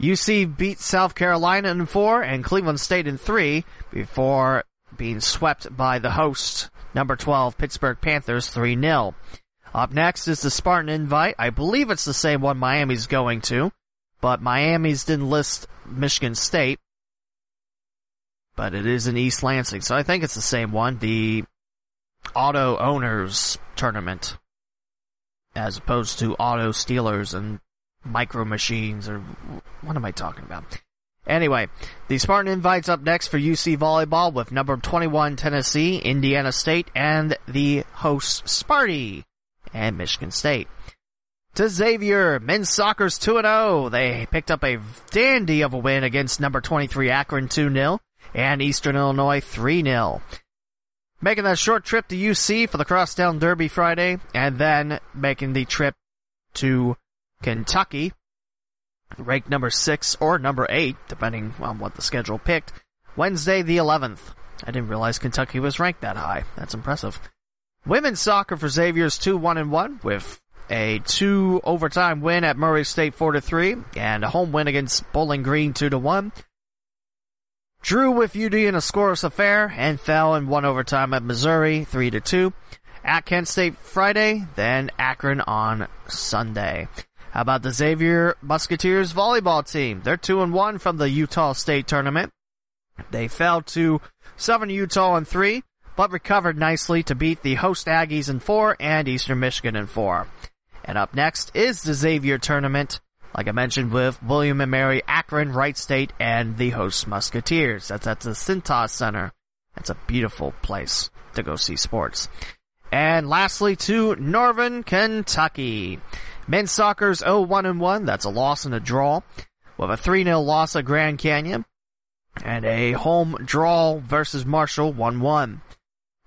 S1: UC beat South Carolina in four and Cleveland State in three before being swept by the host, number 12 Pittsburgh Panthers 3-0. Up next is the Spartan Invite. I believe it's the same one Miami's going to, but Miami's didn't list Michigan State but it is in East Lansing, so I think it's the same one. The Auto Owners Tournament, as opposed to Auto Stealers and Micro Machines, or what am I talking about? Anyway, the Spartan invites up next for UC Volleyball with number 21 Tennessee, Indiana State, and the host Sparty and Michigan State. To Xavier, men's soccer's 2-0. They picked up a dandy of a win against number 23 Akron 2-0 and Eastern Illinois 3-0. Making that short trip to UC for the Crosstown Derby Friday, and then making the trip to Kentucky, ranked number 6 or number 8, depending on what the schedule picked, Wednesday the 11th. I didn't realize Kentucky was ranked that high. That's impressive. Women's soccer for Xavier's 2-1 and 1 with a two overtime win at Murray State 4 to 3 and a home win against Bowling Green 2 to 1 drew with UD in a scoreless affair and fell in one overtime at Missouri 3 to 2. At Kent State Friday, then Akron on Sunday. How about the Xavier Musketeers volleyball team? They're 2 and 1 from the Utah State tournament. They fell to Southern Utah in 3, but recovered nicely to beat the host Aggies in 4 and Eastern Michigan in 4. And up next is the Xavier tournament like I mentioned with William and Mary Akron, Wright State, and the host Musketeers. That's at the Cintas Center. It's a beautiful place to go see sports. And lastly to Northern Kentucky. Men's soccer's 0-1-1, that's a loss and a draw, with a 3-0 loss at Grand Canyon, and a home draw versus Marshall 1-1.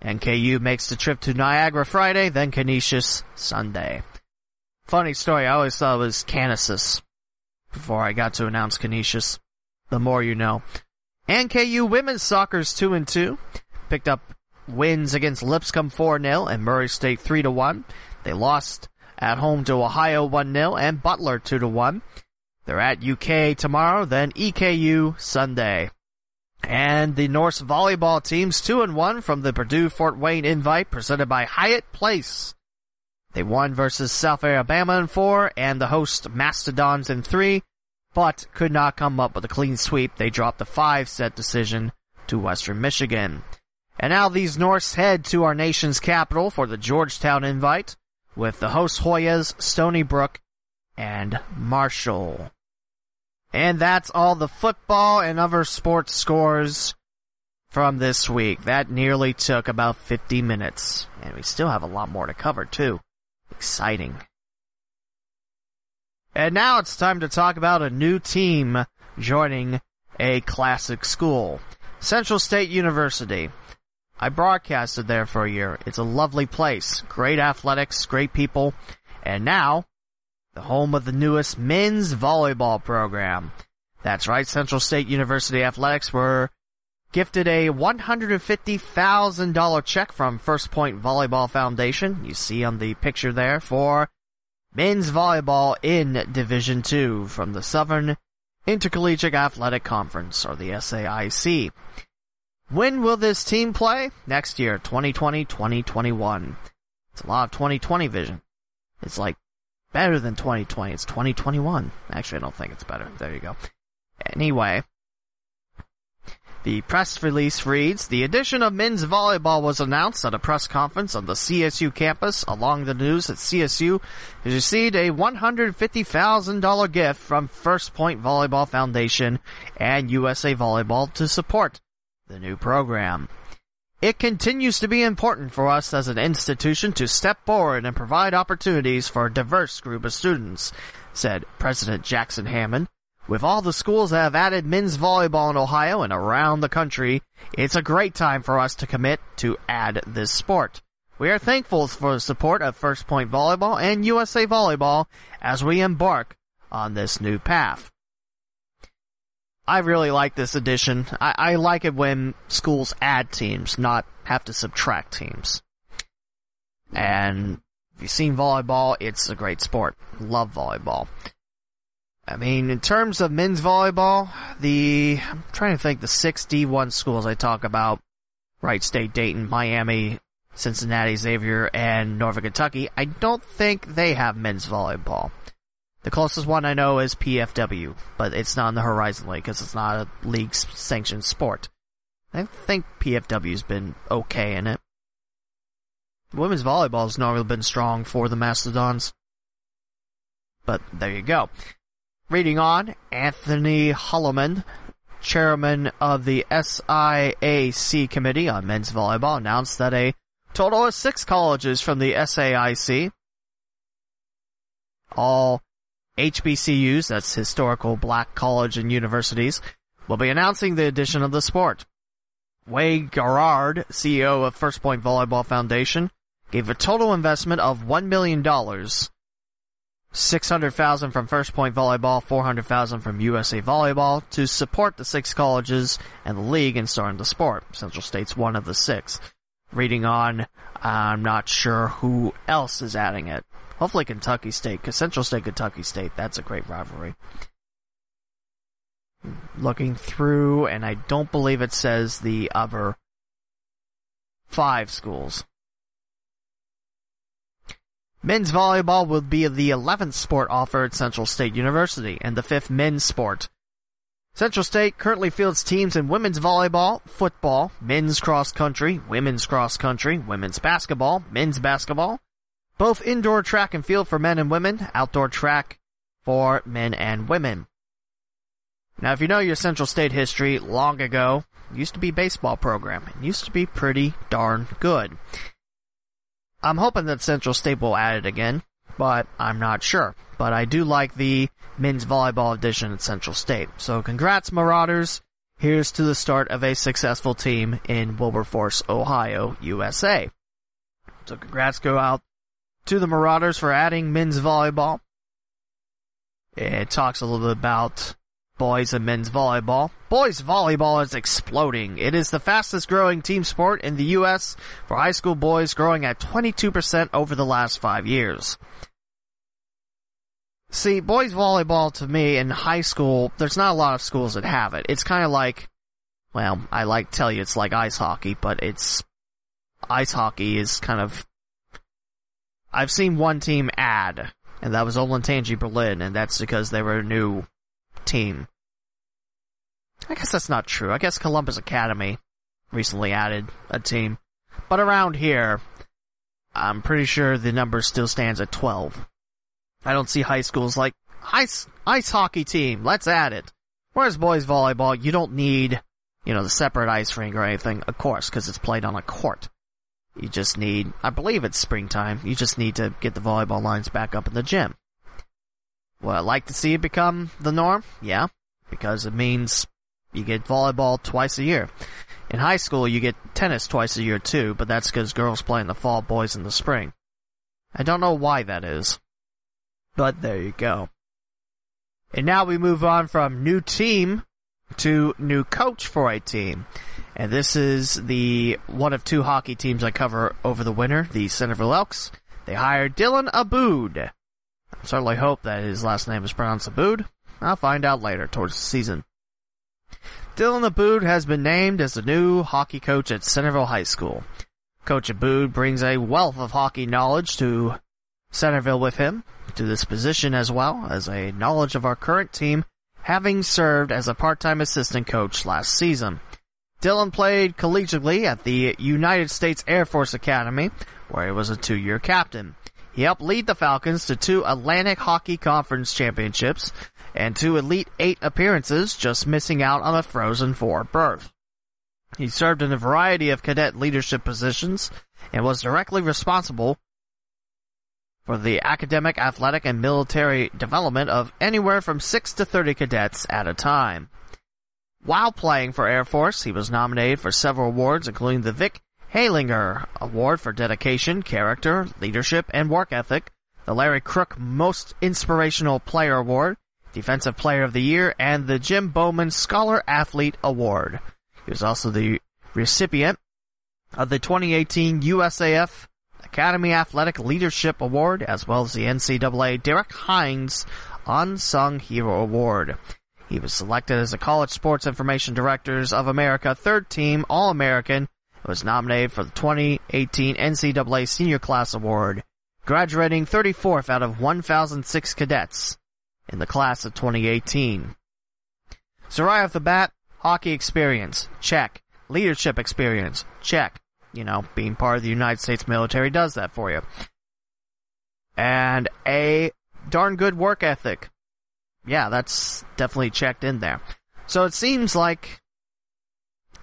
S1: NKU makes the trip to Niagara Friday, then Canisius Sunday. Funny story, I always thought it was Canisius before I got to announce Canisius. The more you know. NKU women's soccer's 2 and 2. Picked up wins against Lipscomb 4-0 and Murray State 3-1. They lost at home to Ohio 1-0 and Butler 2-1. They're at UK tomorrow, then EKU Sunday. And the Norse volleyball team's 2 and 1 from the Purdue Fort Wayne invite presented by Hyatt Place. They won versus South Alabama in 4 and the host Mastodons in 3, but could not come up with a clean sweep. They dropped a 5 set decision to Western Michigan. And now these Norse head to our nation's capital for the Georgetown invite with the host Hoyas, Stony Brook, and Marshall. And that's all the football and other sports scores from this week. That nearly took about 50 minutes. And we still have a lot more to cover too. Exciting. And now it's time to talk about a new team joining a classic school. Central State University. I broadcasted there for a year. It's a lovely place. Great athletics, great people. And now, the home of the newest men's volleyball program. That's right, Central State University Athletics were gifted a $150,000 check from First Point Volleyball Foundation. You see on the picture there for men's volleyball in Division 2 from the Southern Intercollegiate Athletic Conference, or the SAIC. When will this team play? Next year, 2020, 2021. It's a lot of 2020 vision. It's like better than 2020. It's 2021. Actually, I don't think it's better. There you go. Anyway, the press release reads, The addition of men's volleyball was announced at a press conference on the CSU campus. Along the news that CSU has received a $150,000 gift from First Point Volleyball Foundation and USA Volleyball to support the new program. It continues to be important for us as an institution to step forward and provide opportunities for a diverse group of students, said President Jackson Hammond. With all the schools that have added men's volleyball in Ohio and around the country, it's a great time for us to commit to add this sport. We are thankful for the support of First Point Volleyball and USA Volleyball as we embark on this new path. I really like this addition. I, I like it when schools add teams, not have to subtract teams. And if you've seen volleyball, it's a great sport. Love volleyball. I mean, in terms of men's volleyball, the, I'm trying to think the six D1 schools I talk about, Wright State, Dayton, Miami, Cincinnati, Xavier, and Northern Kentucky, I don't think they have men's volleyball. The closest one I know is PFW, but it's not on the Horizon League because it's not a league sanctioned sport. I think PFW's been okay in it. Women's volleyball has normally been strong for the Mastodons. But there you go. Reading on, Anthony Holloman, chairman of the SIAC Committee on Men's Volleyball, announced that a total of six colleges from the SAIC, all HBCUs, that's historical black college and universities, will be announcing the addition of the sport. Wade Garrard, CEO of First Point Volleyball Foundation, gave a total investment of $1 million. 600,000 from First Point Volleyball, 400,000 from USA Volleyball to support the six colleges and the league in starting the sport. Central State's one of the six. Reading on, I'm not sure who else is adding it. Hopefully Kentucky State, because Central State, Kentucky State, that's a great rivalry. Looking through, and I don't believe it says the other five schools. Men's volleyball will be the 11th sport offered at Central State University and the fifth men's sport. Central State currently fields teams in women's volleyball, football, men's cross country, women's cross country, women's basketball, men's basketball, both indoor track and field for men and women, outdoor track for men and women. Now, if you know your Central State history, long ago, used to be baseball program. It used to be pretty darn good. I'm hoping that Central State will add it again, but I'm not sure. But I do like the men's volleyball edition at Central State. So congrats, Marauders. Here's to the start of a successful team in Wilberforce, Ohio, USA. So congrats go out to the Marauders for adding men's volleyball. It talks a little bit about boys and men's volleyball. Boys volleyball is exploding. It is the fastest growing team sport in the U.S. for high school boys, growing at 22% over the last five years. See, boys volleyball to me in high school, there's not a lot of schools that have it. It's kind of like, well, I like tell you it's like ice hockey, but it's, ice hockey is kind of, I've seen one team add, and that was Olentangy Berlin, and that's because they were a new team. I guess that's not true. I guess Columbus Academy recently added a team. But around here, I'm pretty sure the number still stands at 12. I don't see high schools like, ice, ice hockey team, let's add it. Whereas boys volleyball, you don't need, you know, the separate ice rink or anything, of course, because it's played on a court. You just need, I believe it's springtime, you just need to get the volleyball lines back up in the gym. Would I like to see it become the norm? Yeah, because it means you get volleyball twice a year. In high school, you get tennis twice a year too, but that's because girls play in the fall, boys in the spring. I don't know why that is. But there you go. And now we move on from new team to new coach for a team. And this is the one of two hockey teams I cover over the winter, the Centerville Elks. They hired Dylan Aboud. I certainly hope that his last name is pronounced Aboud. I'll find out later towards the season. Dylan Aboud has been named as the new hockey coach at Centerville High School. Coach Aboud brings a wealth of hockey knowledge to Centerville with him to this position as well as a knowledge of our current team, having served as a part-time assistant coach last season. Dylan played collegiately at the United States Air Force Academy, where he was a two-year captain. He helped lead the Falcons to two Atlantic Hockey Conference championships and two Elite Eight appearances, just missing out on a Frozen Four berth. He served in a variety of cadet leadership positions and was directly responsible for the academic, athletic, and military development of anywhere from 6 to 30 cadets at a time. While playing for Air Force, he was nominated for several awards, including the Vic Heyliger Award for Dedication, Character, Leadership, and Work Ethic, the Larry Crook Most Inspirational Player Award, Defensive Player of the Year, and the Jim Bowman Scholar Athlete Award. He was also the recipient of the 2018 USAF Academy Athletic Leadership Award, as well as the NCAA Derek Hines Unsung Hero Award. He was selected as the College Sports Information Directors of America third team All-American and was nominated for the 2018 NCAA Senior Class Award, graduating 34th out of 1,006 cadets in the class of 2018. So right off the bat, hockey experience, check. Leadership experience, check. You know, being part of the United States military does that for you. And a darn good work ethic. Yeah, that's definitely checked in there. So it seems like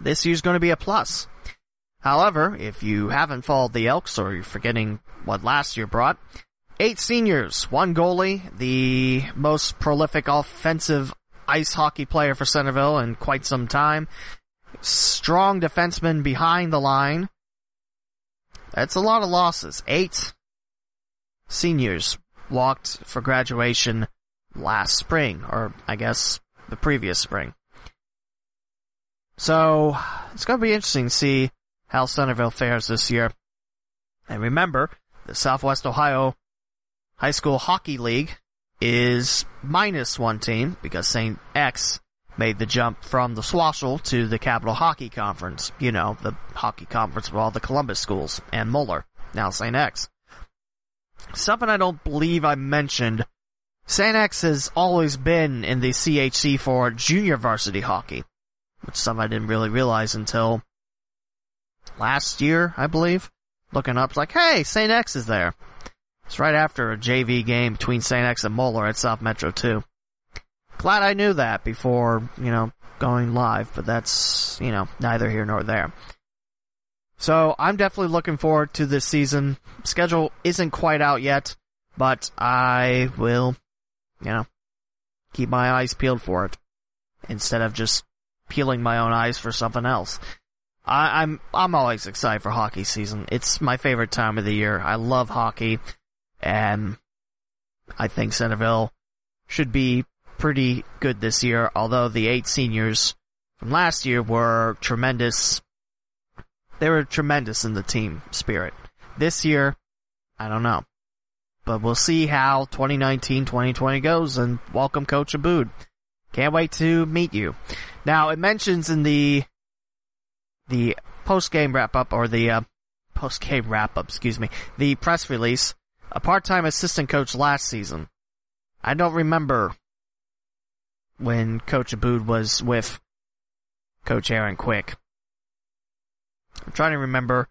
S1: this year's going to be a plus. However, if you haven't followed the Elks or you're forgetting what last year brought, eight seniors, one goalie, the most prolific offensive ice hockey player for Centerville in quite some time, strong defenseman behind the line, that's a lot of losses. Eight seniors walked for graduation last spring, or I guess the previous spring. So, it's going to be interesting to see how Centerville fares this year. And remember, the Southwest Ohio High School Hockey League is minus one team because St. X made the jump from the Swashel to the Capital Hockey Conference. You know, the hockey conference with all the Columbus schools and Moeller, now St. X. Something I don't believe I mentioned. St. X has always been in the CHC for junior varsity hockey, which some I didn't really realize until last year, I believe. Looking up, like, hey, St. X is there. It's right after a JV game between St. X and Moeller at South Metro 2 glad I knew that before, you know, going live, but that's, you know, neither here nor there. So I'm definitely looking forward to this season. Schedule isn't quite out yet, but I will, you know, keep my eyes peeled for it instead of just peeling my own eyes for something else. I, I'm I'm always excited for hockey season. It's my favorite time of the year. I love hockey, and I think Centerville should be pretty good this year. Although the eight seniors from last year were tremendous. They were tremendous in the team spirit. This year, I don't know. But we'll see how 2019-2020 goes and welcome Coach Abboud. Can't wait to meet you. Now, it mentions in the the post-game wrap-up, or the uh, post-game wrap-up, excuse me, the press release, a part-time assistant coach last season. I don't remember when Coach Abboud was with Coach Aaron Quick. I'm trying to remember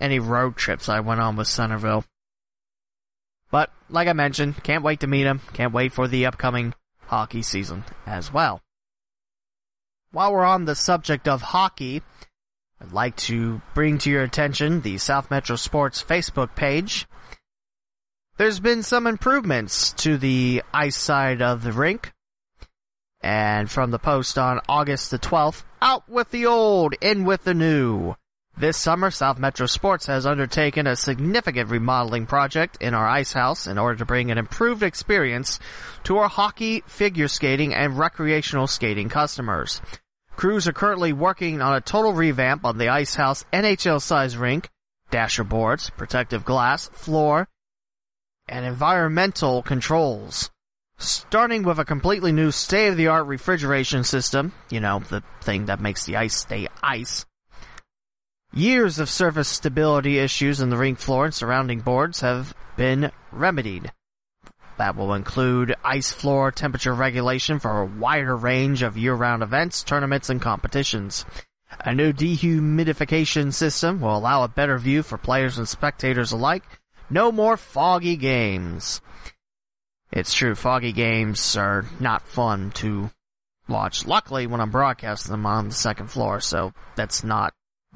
S1: any road trips I went on with Centerville. But, like I mentioned, can't wait to meet him. Can't wait for the upcoming hockey season as well. While we're on the subject of hockey, I'd like to bring to your attention the South Metro Sports Facebook page. There's been some improvements to the ice side of the rink. And from the post on August the 12th, out with the old, in with the new. This summer, South Metro Sports has undertaken a significant remodeling project in our ice house in order to bring an improved experience to our hockey, figure skating, and recreational skating customers. Crews are currently working on a total revamp on the ice house NHL size rink, dasher boards, protective glass, floor, and environmental controls. Starting with a completely new state-of-the-art refrigeration system, you know, the thing that makes the ice stay ice, Years of surface stability issues in the rink floor and surrounding boards have been remedied. That will include ice floor temperature regulation for a wider range of year-round events, tournaments, and competitions. A new dehumidification system will allow a better view for players and spectators alike. No more foggy games. It's true, foggy games are not fun to watch. Luckily, when I'm broadcasting them I'm on the second floor, so that's not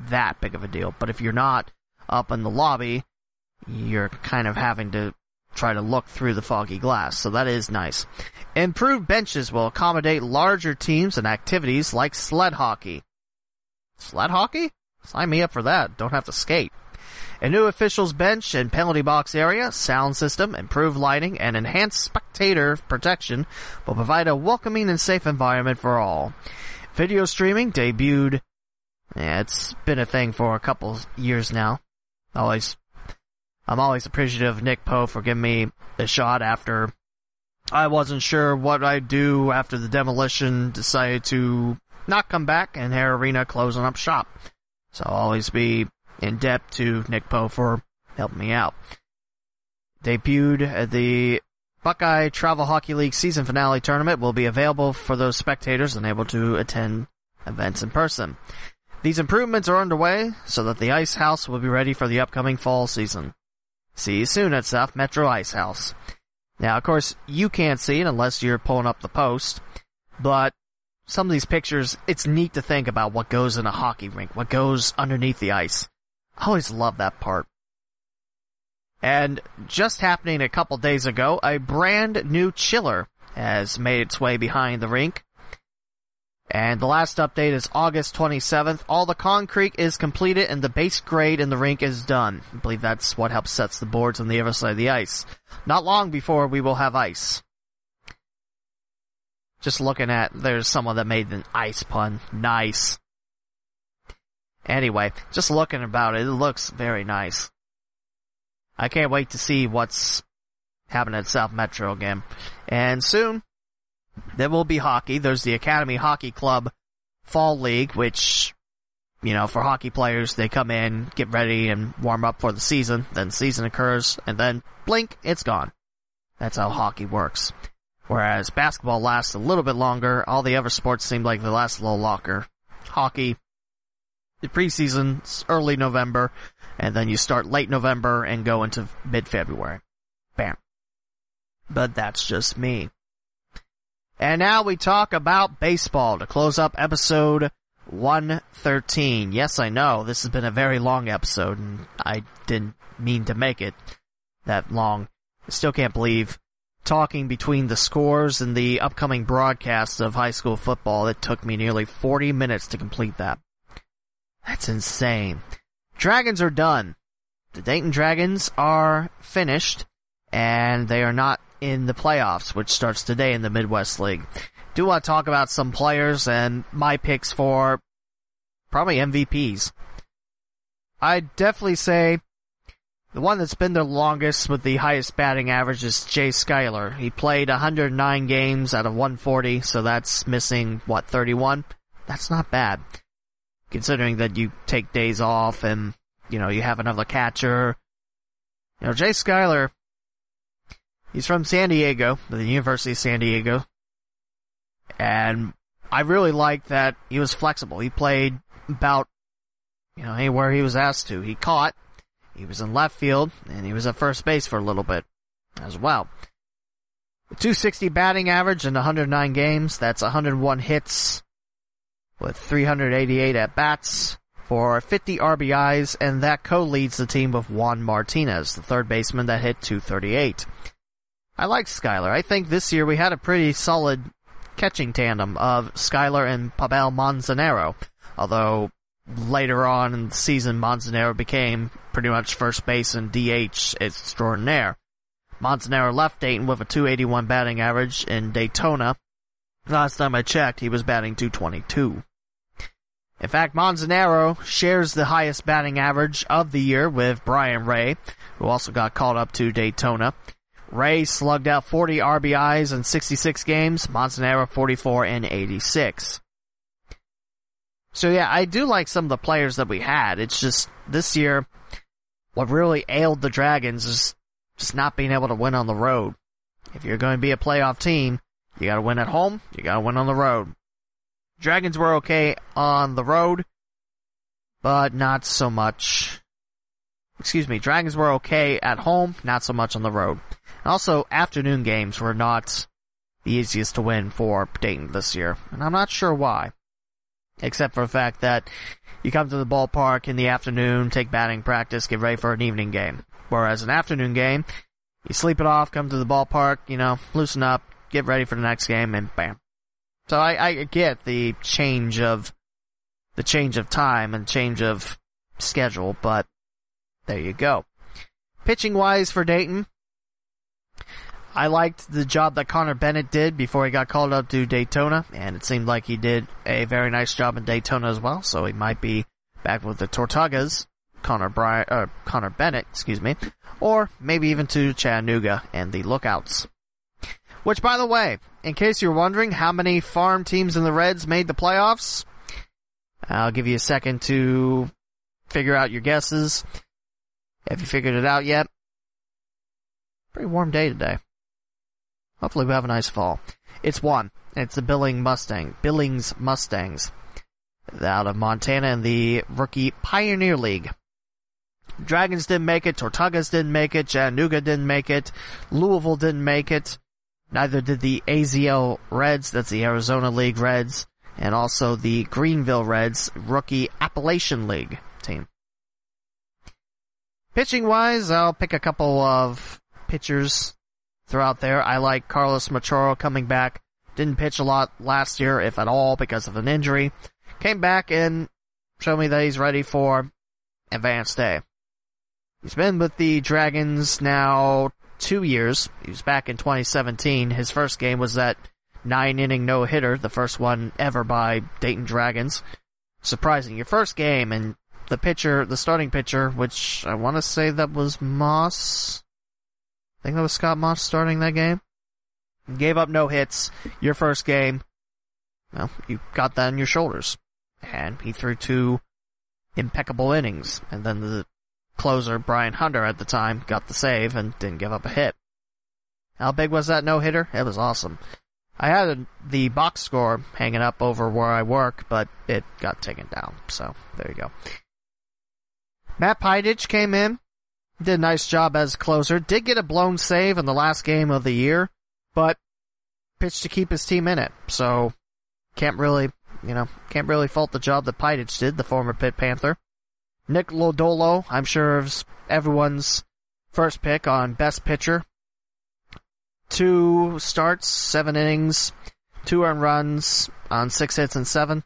S1: that big of a deal. But if you're not up in the lobby, you're kind of having to try to look through the foggy glass, so that is nice. Improved benches will accommodate larger teams and activities like sled hockey. Sled hockey? Sign me up for that. Don't have to skate. A new officials bench and penalty box area, sound system, improved lighting, and enhanced spectator protection will provide a welcoming and safe environment for all. Video streaming debuted yeah, it's been a thing for a couple years now. Always, I'm always appreciative of Nick Poe for giving me a shot after I wasn't sure what I'd do after the demolition decided to not come back and Hara Arena closing up shop. So I'll always be in debt to Nick Poe for helping me out. Debuted at the Buckeye Travel Hockey League season finale tournament will be available for those spectators unable to attend events in person. These improvements are underway so that the ice house will be ready for the upcoming fall season. See you soon at South Metro Ice House. Now, of course, you can't see it unless you're pulling up the post, but some of these pictures, it's neat to think about what goes in a hockey rink, what goes underneath the ice. I always love that part. And just happening a couple days ago, a brand new chiller has made its way behind the rink. And the last update is August 27th. All the concrete is completed and the base grade in the rink is done. I believe that's what helps sets the boards on the other side of the ice. Not long before we will have ice. Just looking at, there's someone that made an ice pun. Nice. Anyway, just looking about it, it looks very nice. I can't wait to see what's happening at South Metro again. And soon, there will be hockey. There's the Academy Hockey Club Fall League, which, you know, for hockey players, they come in, get ready, and warm up for the season. Then season occurs, and then blink, it's gone. That's how hockey works. Whereas basketball lasts a little bit longer, all the other sports seem like they last a little longer. Hockey, the preseason's early November, and then you start late November and go into mid-February. Bam. But that's just me. And now we talk about baseball to close up episode 113. Yes, I know, this has been a very long episode, and I didn't mean to make it that long. I still can't believe talking between the scores and the upcoming broadcasts of high school football, it took me nearly 40 minutes to complete that. That's insane. Dragons are done. The Dayton Dragons are finished, and they are not in the playoffs, which starts today in the Midwest League. Do want to talk about some players and my picks for probably MVPs. I'd definitely say the one that's been the longest with the highest batting average is Jay Schuster. He played 109 games out of 140, so that's missing, what, 31? That's not bad. Considering that you take days off and, you know, you have another catcher. You know, Jay Schuster, he's from San Diego, the University of San Diego. And I really liked that he was flexible. He played about, you know, anywhere he was asked to. He caught, he was in left field, and he was at first base for a little bit as well. 260 batting average in 109 games. That's 101 hits with 388 at bats for 50 RBIs, and that co-leads the team with Juan Martinez, the third baseman that hit 238. I like Schuster. I think this year we had a pretty solid catching tandem of Schuster and Pabel Manzanero, although later on in the season, Manzanero became pretty much first base and DH extraordinaire. Manzanero left Dayton with a 281 batting average in Daytona. Last time I checked, he was batting 222. In fact, Manzanero shares the highest batting average of the year with Brian Rey, who also got called up to Daytona. Rey slugged out 40 RBIs in 66 games, Manzanero 44 and 86. So yeah, I do like some of the players that we had. It's just this year, what really ailed the Dragons is just not being able to win on the road. If you're going to be a playoff team, you gotta win at home, you gotta win on the road. Dragons were okay on the road, but not so much. Excuse me, Dragons were okay at home, not so much on the road. Also, afternoon games were not the easiest to win for Dayton this year, and I'm not sure why except for the fact that you come to the ballpark in the afternoon, take batting practice, get ready for an evening game. Whereas an afternoon game, you sleep it off, come to the ballpark, you know, loosen up, get ready for the next game, and bam. So I, I get the change of the change of time and change of schedule, but there you go. Pitching wise for Dayton, I liked the job that Connor Bennett did before he got called up to Daytona, and it seemed like he did a very nice job in Daytona as well. So he might be back with the Tortugas, Connor Bry- uh, Connor Bennett, excuse me, or maybe even to Chattanooga and the Lookouts. Which, by the way, in case you're wondering how many farm teams in the Reds made the playoffs, I'll give you a second to figure out your guesses. Have you figured it out yet? Pretty warm day today. Hopefully we have a nice fall. It's one. It's the Billing Mustang, Billings Mustangs. Out of Montana in the rookie Pioneer League. Dragons didn't make it, Tortugas didn't make it, Chattanooga didn't make it, Louisville didn't make it, neither did the AZL Reds, that's the Arizona League Reds, and also the Greenville Reds rookie Appalachian League team. Pitching wise, I'll pick a couple of pitchers throughout there. I like Carlos Machado coming back. Didn't pitch a lot last year, if at all, because of an injury. Came back and showed me that he's ready for advanced day. He's been with the Dragons now two years. He was back in 2017. His first game was that nine inning no hitter, the first one ever by Dayton Dragons. Surprising. Your first game and the pitcher, the starting pitcher, which I want to say that was Moss. I think that was Scott Moss starting that game. Gave up no hits. Your first game. Well, you got that on your shoulders. And he threw two impeccable innings. And then the closer, Brian Hunter at the time, got the save and didn't give up a hit. How big was that no hitter? It was awesome. I had the box score hanging up over where I work, but it got taken down. So there you go. Matt Pidich came in, did a nice job as closer. Did get a blown save in the last game of the year, but pitched to keep his team in it. So can't really you know, can't really fault the job that Pidich did, the former Pitt Panther. Nick Lodolo, I'm sure is everyone's first pick on best pitcher. Two starts, seven innings, two earned runs on six hits and seven.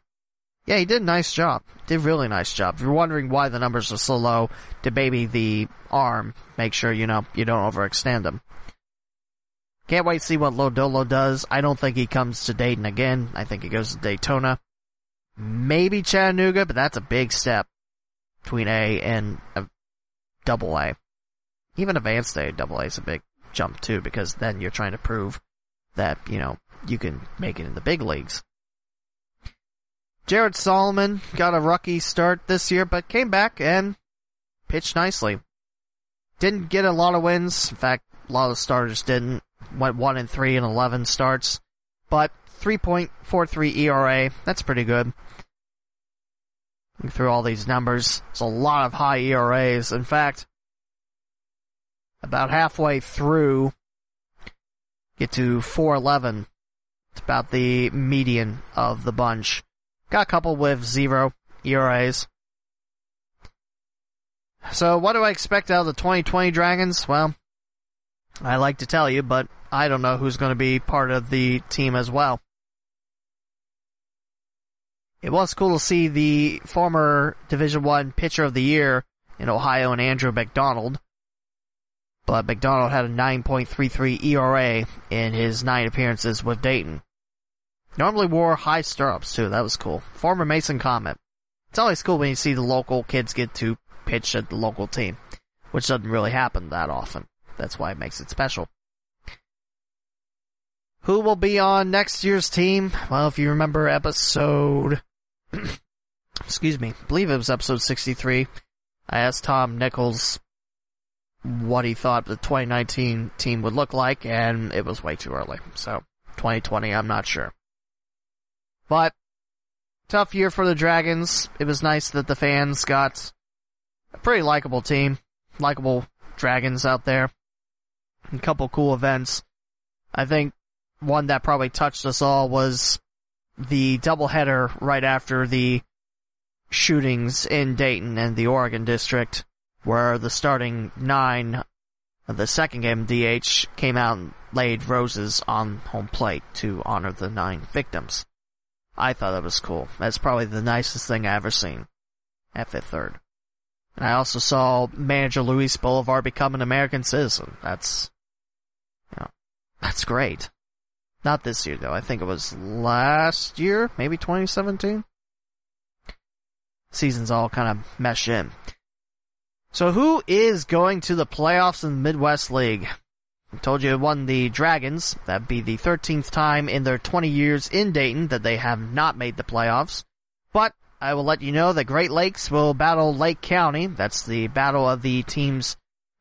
S1: Yeah, he did a nice job. Did a really nice job. If you're wondering why the numbers are so low, to baby the arm, make sure you know you don't overextend them. Can't wait to see what Lodolo does. I don't think he comes to Dayton again. I think he goes to Daytona. Maybe Chattanooga, but that's a big step between A and a double A. Even advanced A, double A is a big jump too, because then you're trying to prove that, you know, you can make it in the big leagues. Jared Solomon got a rookie start this year, but came back and pitched nicely. Didn't get a lot of wins. In fact, a lot of starters didn't. Went 1 and 3 in 11 starts. But 3.43 ERA, that's pretty good. Through all these numbers, it's a lot of high ERAs. In fact, about halfway through, get to 411. It's about the median of the bunch. Got a couple with zero ERAs. So what do I expect out of the 2020 Dragons? Well, I like to tell you, but I don't know who's going to be part of the team as well. It was cool to see the former Division One Pitcher of the Year in Ohio and Andrew McDonald. But McDonald had a 9.33 ERA in his nine appearances with Dayton. Normally wore high stirrups too. That was cool. Former Mason Comet. It's always cool when you see the local kids get to pitch at the local team, which doesn't really happen that often. That's why it makes it special. Who will be on next year's team? Well, if you remember episode, excuse me, I believe it was episode 63, I asked Tom Nichols what he thought the 2019 team would look like, and it was way too early. So, 2020, I'm not sure. But, tough year for the Dragons. It was nice that the fans got a pretty likable team. Likable Dragons out there. A couple cool events. I think one that probably touched us all was the doubleheader right after the shootings in Dayton and the Oregon district, where the starting nine of the second game, DH, came out and laid roses on home plate to honor the nine victims. I thought that was cool. That's probably the nicest thing I ever seen at Fifth Third. And I also saw manager Luis Bolivar become an American citizen. That's, you know, that's great. Not this year though. I think it was last year, maybe 2017. Seasons all kind of mesh in. So who is going to the playoffs in the Midwest League? I told you it won the Dragons. That'd be the 13th time in their 20 years in Dayton that they have not made the playoffs. But I will let you know that Great Lakes will battle Lake County. That's the battle of the teams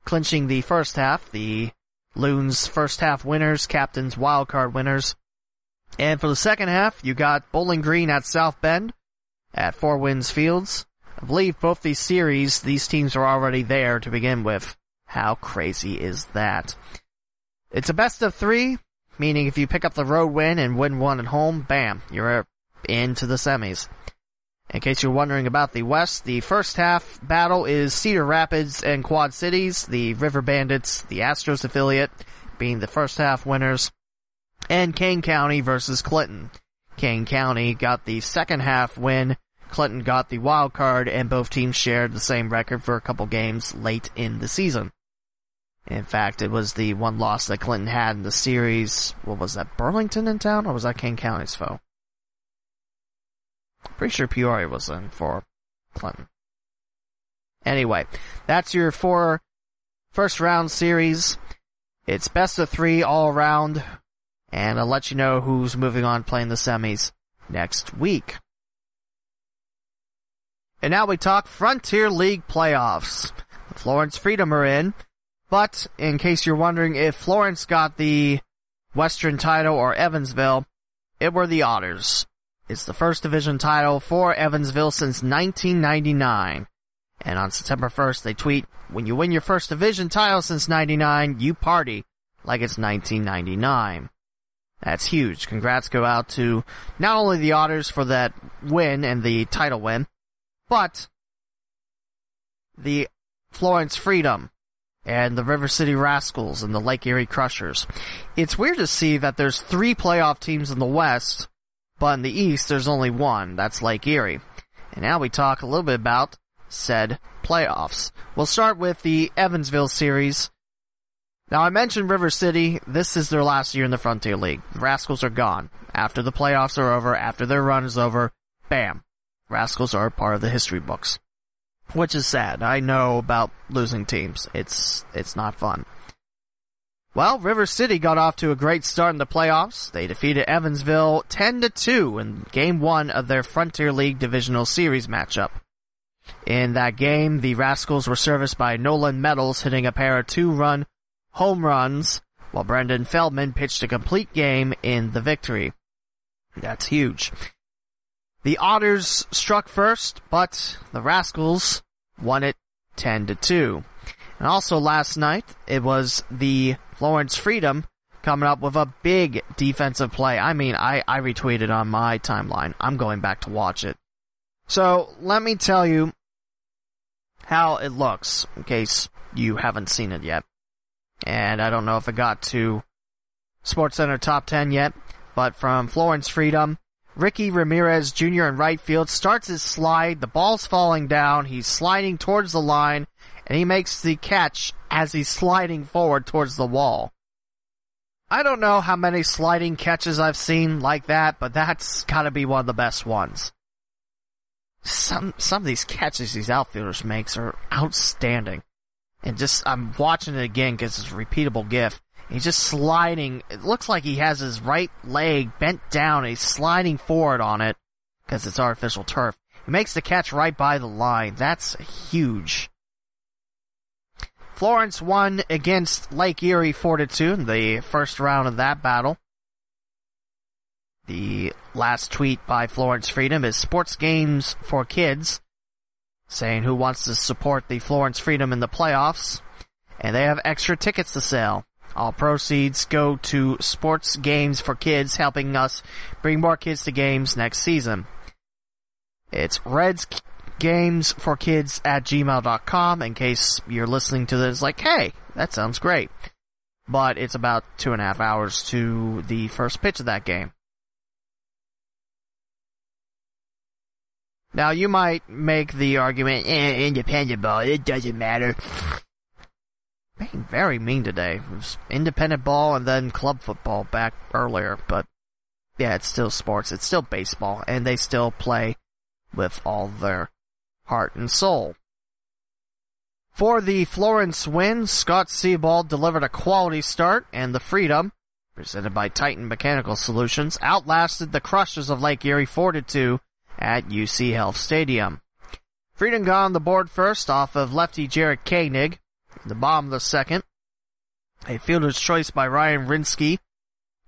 S1: clinching the first half. The Loons first half winners, captains wildcard winners. And for the second half, you got Bowling Green at South Bend at Four Winds Fields. I believe both these series, these teams are already there to begin with. How crazy is that? It's a best of three, meaning if you pick up the road win and win one at home, bam, you're into the semis. In case you're wondering about the West, the first half battle is Cedar Rapids and Quad Cities, the River Bandits, the Astros affiliate, being the first half winners, and Kane County versus Clinton. Kane County got the second half win, Clinton got the wild card, and both teams shared the same record for a couple games late in the season. In fact, it was the one loss that Clinton had in the series. What was that, Burlington in town, or was that Kane County's foe? Pretty sure Peoria was in for Clinton. Anyway, that's your four first round series. It's best of three all around, and I'll let you know who's moving on playing the semis next week. And now we talk Frontier League playoffs. The Florence Freedom are in, but in case you're wondering if Florence got the Western title or Evansville, it were the Otters. It's the first division title for Evansville since 1999. And on September 1st, they tweet, when you win your first division title since 99, you party like it's 1999. That's huge. Congrats go out to not only the Otters for that win and the title win, but the Florence Freedom and the River City Rascals and the Lake Erie Crushers. It's weird to see that there's three playoff teams in the West, but in the East there's only one. That's Lake Erie. And now we talk a little bit about said playoffs. We'll start with the Evansville series. Now I mentioned River City. This is their last year in the Frontier League. The Rascals are gone. After the playoffs are over, after their run is over, bam. Rascals are part of the history books. Which is sad. I know about losing teams. It's, it's not fun. Well, River City got off to a great start in the playoffs. They defeated Evansville 10 to 2 in game 1 of their Frontier League Divisional Series matchup. In that game, the Rascals were serviced by Nolan Meadows hitting a pair of two-run home runs, while Brendan Feldman pitched a complete game in the victory. That's huge. The Otters struck first, but the Rascals won it 10 to 2. And also last night, it was the Florence Freedom coming up with a big defensive play. I mean, I, I retweeted on my timeline. I'm going back to watch it. So, let me tell you how it looks, in case you haven't seen it yet. And I don't know if it got to SportsCenter Top 10 yet, but from Florence Freedom, Ricky Ramirez Jr. in right field starts his slide, the ball's falling down, he's sliding towards the line, and he makes the catch as he's sliding forward towards the wall. I don't know how many sliding catches I've seen like that, but that's gotta be one of the best ones. Some, some of these catches these outfielders makes are outstanding. And just, I'm watching it again because it's a repeatable gif. He's just sliding. It looks like he has his right leg bent down. he's sliding forward on it because it's artificial turf. He makes the catch right by the line. That's huge. Florence won against Lake Erie 4 2 in the first round of that battle. The last tweet by Florence Freedom is sports games for kids saying who wants to support the Florence Freedom in the playoffs, and they have extra tickets to sell. All proceeds go to sports games for kids, helping us bring more kids to games next season. It's Reds Games for Kids at gmail.com in case you're listening to this like, hey, that sounds great. But it's about two and a half hours to the first pitch of that game. Now you might make the argument, eh, independent ball, it doesn't matter. Being very mean today. It was independent ball and then club football back earlier, but yeah, it's still sports. It's still baseball, and they still play with all their heart and soul. For the Florence win, Scott Sebald delivered a quality start, and the Freedom, presented by Titan Mechanical Solutions, outlasted the Crushers of Lake Erie 4-2 at UC Health Stadium. Freedom got on the board first off of lefty Jarek Koenig. The bomb the second. A fielder's choice by Ryan Rinsky.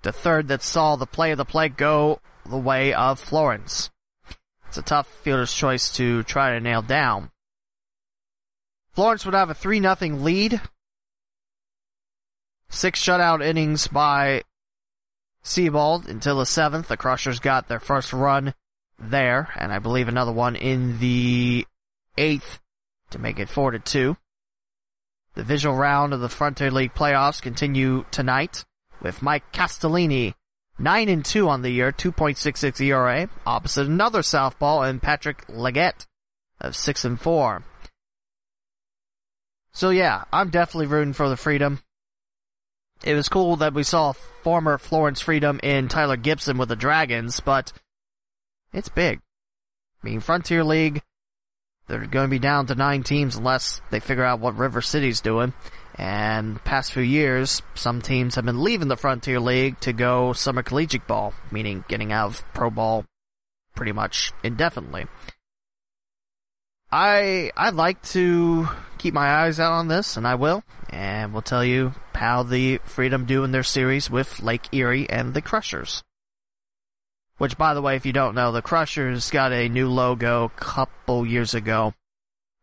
S1: The third that saw the play of the play go the way of Florence. It's a tough fielder's choice to try to nail down. Florence would have a 3 0 lead. Six shutout innings by Sebald until the seventh. The Crushers got their first run there, and I believe another one in the eighth to make it four to two. The visual round of the Frontier League playoffs continue tonight with Mike Castellini, 9 and 2 on the year, 2.66 ERA, opposite another southpaw and Patrick Leggett of 6 and 4. So yeah, I'm definitely rooting for the Freedom. It was cool that we saw former Florence Freedom in Tyler Gibson with the Dragons, but it's big. I mean, Frontier League, they're going to be down to nine teams unless they figure out what River City's doing. And past few years, some teams have been leaving the Frontier League to go summer collegiate ball, meaning getting out of pro ball pretty much indefinitely. I I'd like to keep my eyes out on this, and I will, and we'll tell you how the Freedom do in their series with Lake Erie and the Crushers. Which, by the way, if you don't know, the Crushers got a new logo a couple years ago.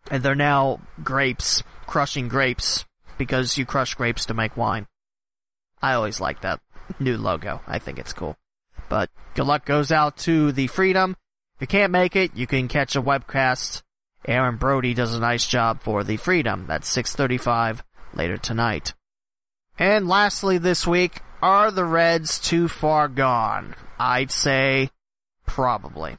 S1: And they're now grapes, crushing grapes, because you crush grapes to make wine. I always like that. new logo. I think it's cool. But good luck goes out to the Freedom. If you can't make it, you can catch a webcast. Aaron Brody does a nice job for the Freedom. That's 635 later tonight. And lastly this week, are the Reds too far gone? I'd say probably.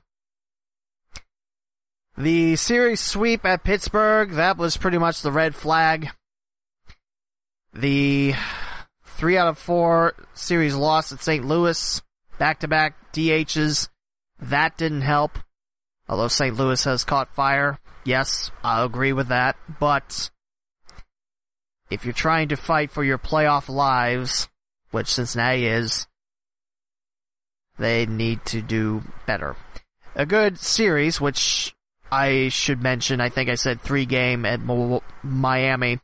S1: The series sweep at Pittsburgh, that was pretty much the red flag. The three out of four series loss at St. Louis, back to back DHs, that didn't help. Although St. Louis has caught fire, yes, I'll agree with that, but if you're trying to fight for your playoff lives, which Cincinnati is, they need to do better. A good series, which I should mention, I think I said three game at Miami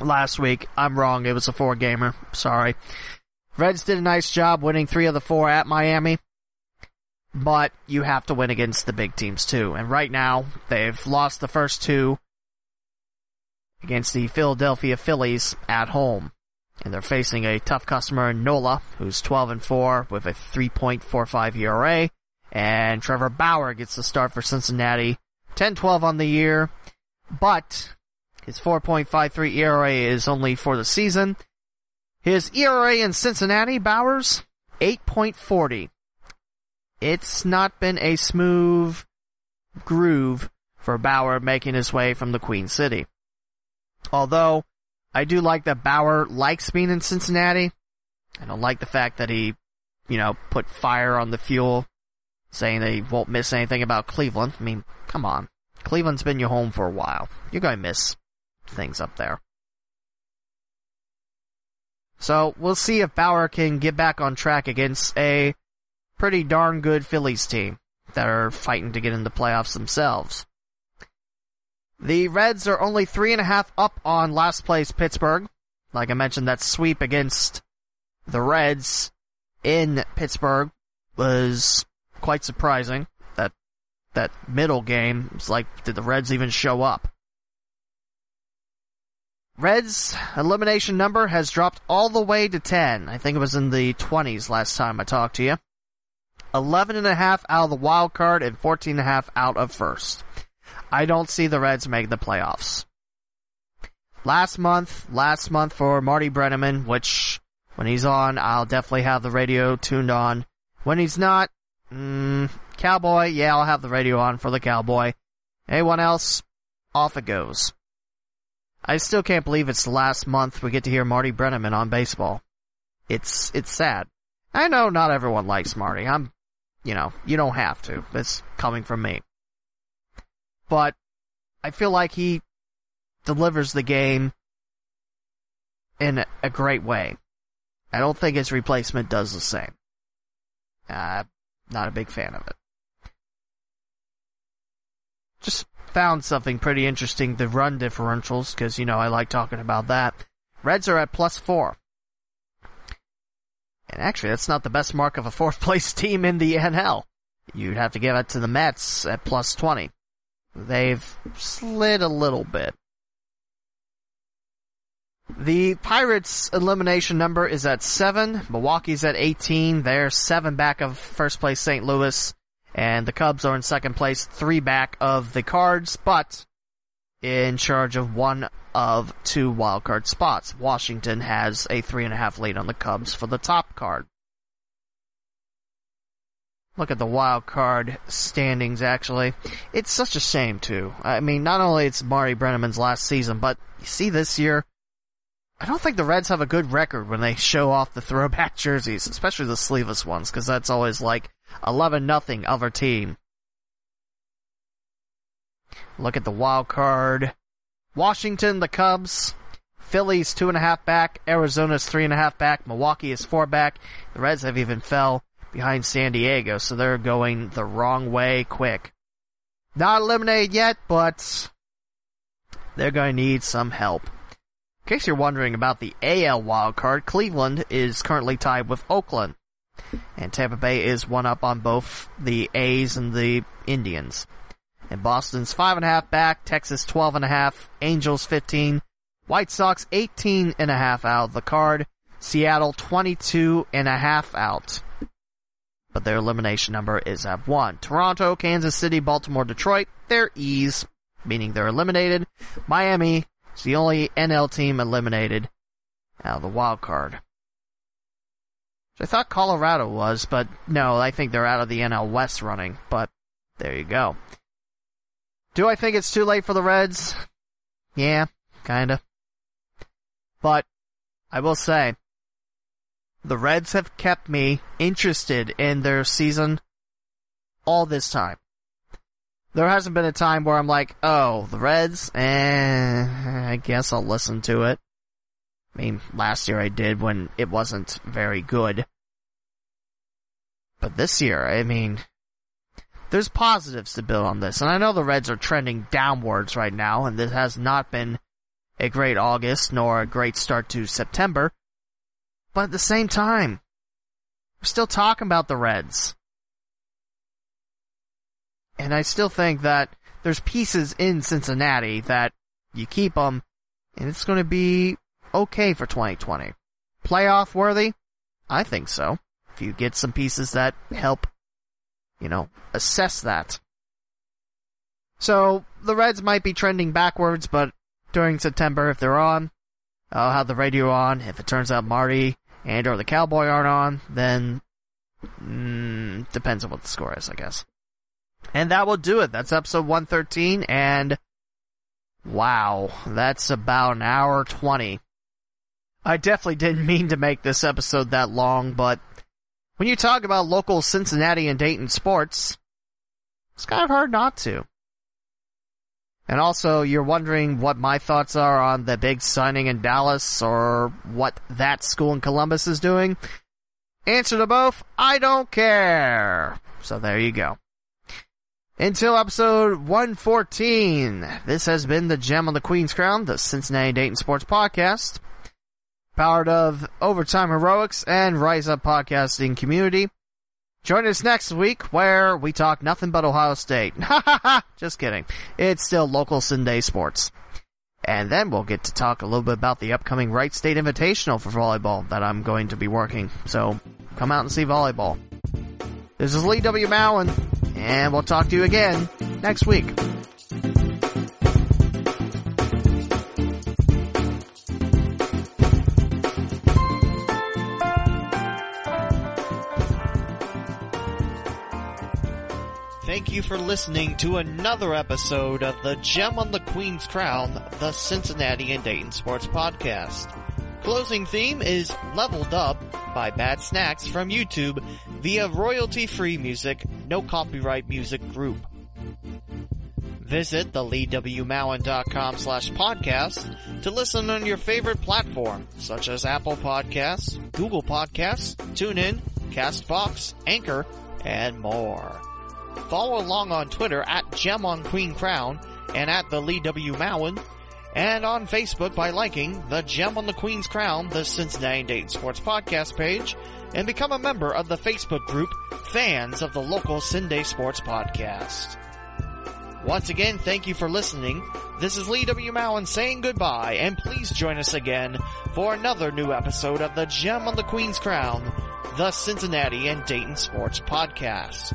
S1: last week. I'm wrong, it was a four gamer. Sorry. Reds did a nice job winning three of the four at Miami. But you have to win against the big teams too. And right now, they've lost the first two against the Philadelphia Phillies at home. And they're facing a tough customer in Nola, who's 12 and 4 with a 3.45 ERA. And Trevor Bauer gets the start for Cincinnati. 10-12 on the year. But his 4.53 ERA is only for the season. His ERA in Cincinnati, Bauer's, 8.40. It's not been a smooth groove for Bauer making his way from the Queen City. Although, I do like that Bauer likes being in Cincinnati. I don't like the fact that he, you know, put fire on the fuel, saying that he won't miss anything about Cleveland. I mean, come on. Cleveland's been your home for a while. You're gonna miss things up there. So, we'll see if Bauer can get back on track against a pretty darn good Phillies team that are fighting to get in the playoffs themselves. The Reds are only three and a half up on last place Pittsburgh. Like I mentioned, that sweep against the Reds in Pittsburgh was quite surprising. That that middle game was like, did the Reds even show up? Reds elimination number has dropped all the way to 10. I think it was in the 20s last time I talked to you. 11 and a half out of the wild card and 14 and a half out of first. I don't see the Reds make the playoffs. Last month, last month for Marty Brennaman, which when he's on, I'll definitely have the radio tuned on. When he's not, mm, Cowboy, yeah, I'll have the radio on for the Cowboy. Anyone else? Off it goes. I still can't believe it's the last month we get to hear Marty Brennaman on baseball. It's, it's sad. I know not everyone likes Marty. I'm, you know, you don't have to. It's coming from me but I feel like he delivers the game in a great way. I don't think his replacement does the same. Uh, not a big fan of it. Just found something pretty interesting, the run differentials, because, you know, I like talking about that. Reds are at plus four. And actually, that's not the best mark of a fourth place team in the NL. You'd have to give it to the Mets at plus 20. They've slid a little bit. The Pirates' elimination number is at 7. Milwaukee's at 18. They're 7 back of first place St. Louis. And the Cubs are in second place, 3 back of the Cards, but in charge of one of two wildcard spots. Washington has a 3.5 lead on the Cubs for the top card. Look at the wild card standings, actually. It's such a shame, too. I mean, not only it's Marty Brennaman's last season, but you see this year, I don't think the Reds have a good record when they show off the throwback jerseys, especially the sleeveless ones, because that's always like 11 nothing other team. Look at the wild card. Washington, the Cubs. Phillies two and a half back. Arizona's three and a half back. Milwaukee is four back. The Reds have even fell behind San Diego, so they're going the wrong way quick. Not eliminated yet, but they're going to need some help. In case you're wondering about the AL wildcard, Cleveland is currently tied with Oakland. And Tampa Bay is one up on both the A's and the Indians. And Boston's five and a half back, Texas twelve and a half, Angels fifteen, White Sox eighteen and a half out of the card, Seattle 22 and a half out. But their elimination number is at one. Toronto, Kansas City, Baltimore, Detroit, they're E's, meaning they're eliminated. Miami is the only NL team eliminated out of the wild card. I thought Colorado was, but no, I think they're out of the NL West running, but there you go. Do I think it's too late for the Reds? Yeah, kinda. But, I will say, the Reds have kept me interested in their season all this time. There hasn't been a time where I'm like, oh, the Reds? Eh, I guess I'll listen to it. I mean, last year I did when it wasn't very good. But this year, I mean, there's positives to build on this. And I know the Reds are trending downwards right now, and this has not been a great August nor a great start to September. But at the same time, we're still talking about the Reds. And I still think that there's pieces in Cincinnati that you keep them, and it's going to be okay for 2020. Playoff worthy? I think so. If you get some pieces that help, you know, assess that. So, the Reds might be trending backwards, but during September, if they're on, I'll have the radio on. If it turns out Marty and or the Cowboy aren't on, then mm, depends on what the score is, I guess. And that will do it. That's episode 113, and wow, that's about an hour 20. I definitely didn't mean to make this episode that long, but when you talk about local Cincinnati and Dayton sports, it's kind of hard not to. And also, you're wondering what my thoughts are on the big signing in Dallas or what that school in Columbus is doing. Answer to both, I don't care. So there you go. Until episode 114, this has been the Gem on the Queen's Crown, the Cincinnati Dayton Sports Podcast powered of Overtime Heroics and Rise Up Podcasting Community. Join us next week where we talk nothing but Ohio State. Just kidding. It's still local CinDay sports. And then we'll get to talk a little bit about the upcoming Wright State Invitational for volleyball that I'm going to be working. So come out and see volleyball. This is Lee W. Mowen, and we'll talk to you again next week. Thank you for listening to another episode of the Gem on the Queen's Crown, the Cincinnati and Dayton Sports Podcast. Closing theme is Leveled Up by Bad Snacks from YouTube via royalty-free music, no copyright music group. Visit theleewmowen.com slash podcast to listen on your favorite platform, such as Apple Podcasts, Google Podcasts, TuneIn, CastBox, Anchor, and more. Follow along on Twitter at Gem on Queen Crown and at the Lee W. Mowen, and on Facebook by liking the Gem on the Queen's Crown, the Cincinnati and Dayton Sports Podcast page, and become a member of the Facebook group Fans of the Local CinDay Sports Podcast. Once again, thank you for listening. This is Lee W. Mowen saying goodbye, and please join us again for another new episode of the Gem on the Queen's Crown, the Cincinnati and Dayton Sports Podcast.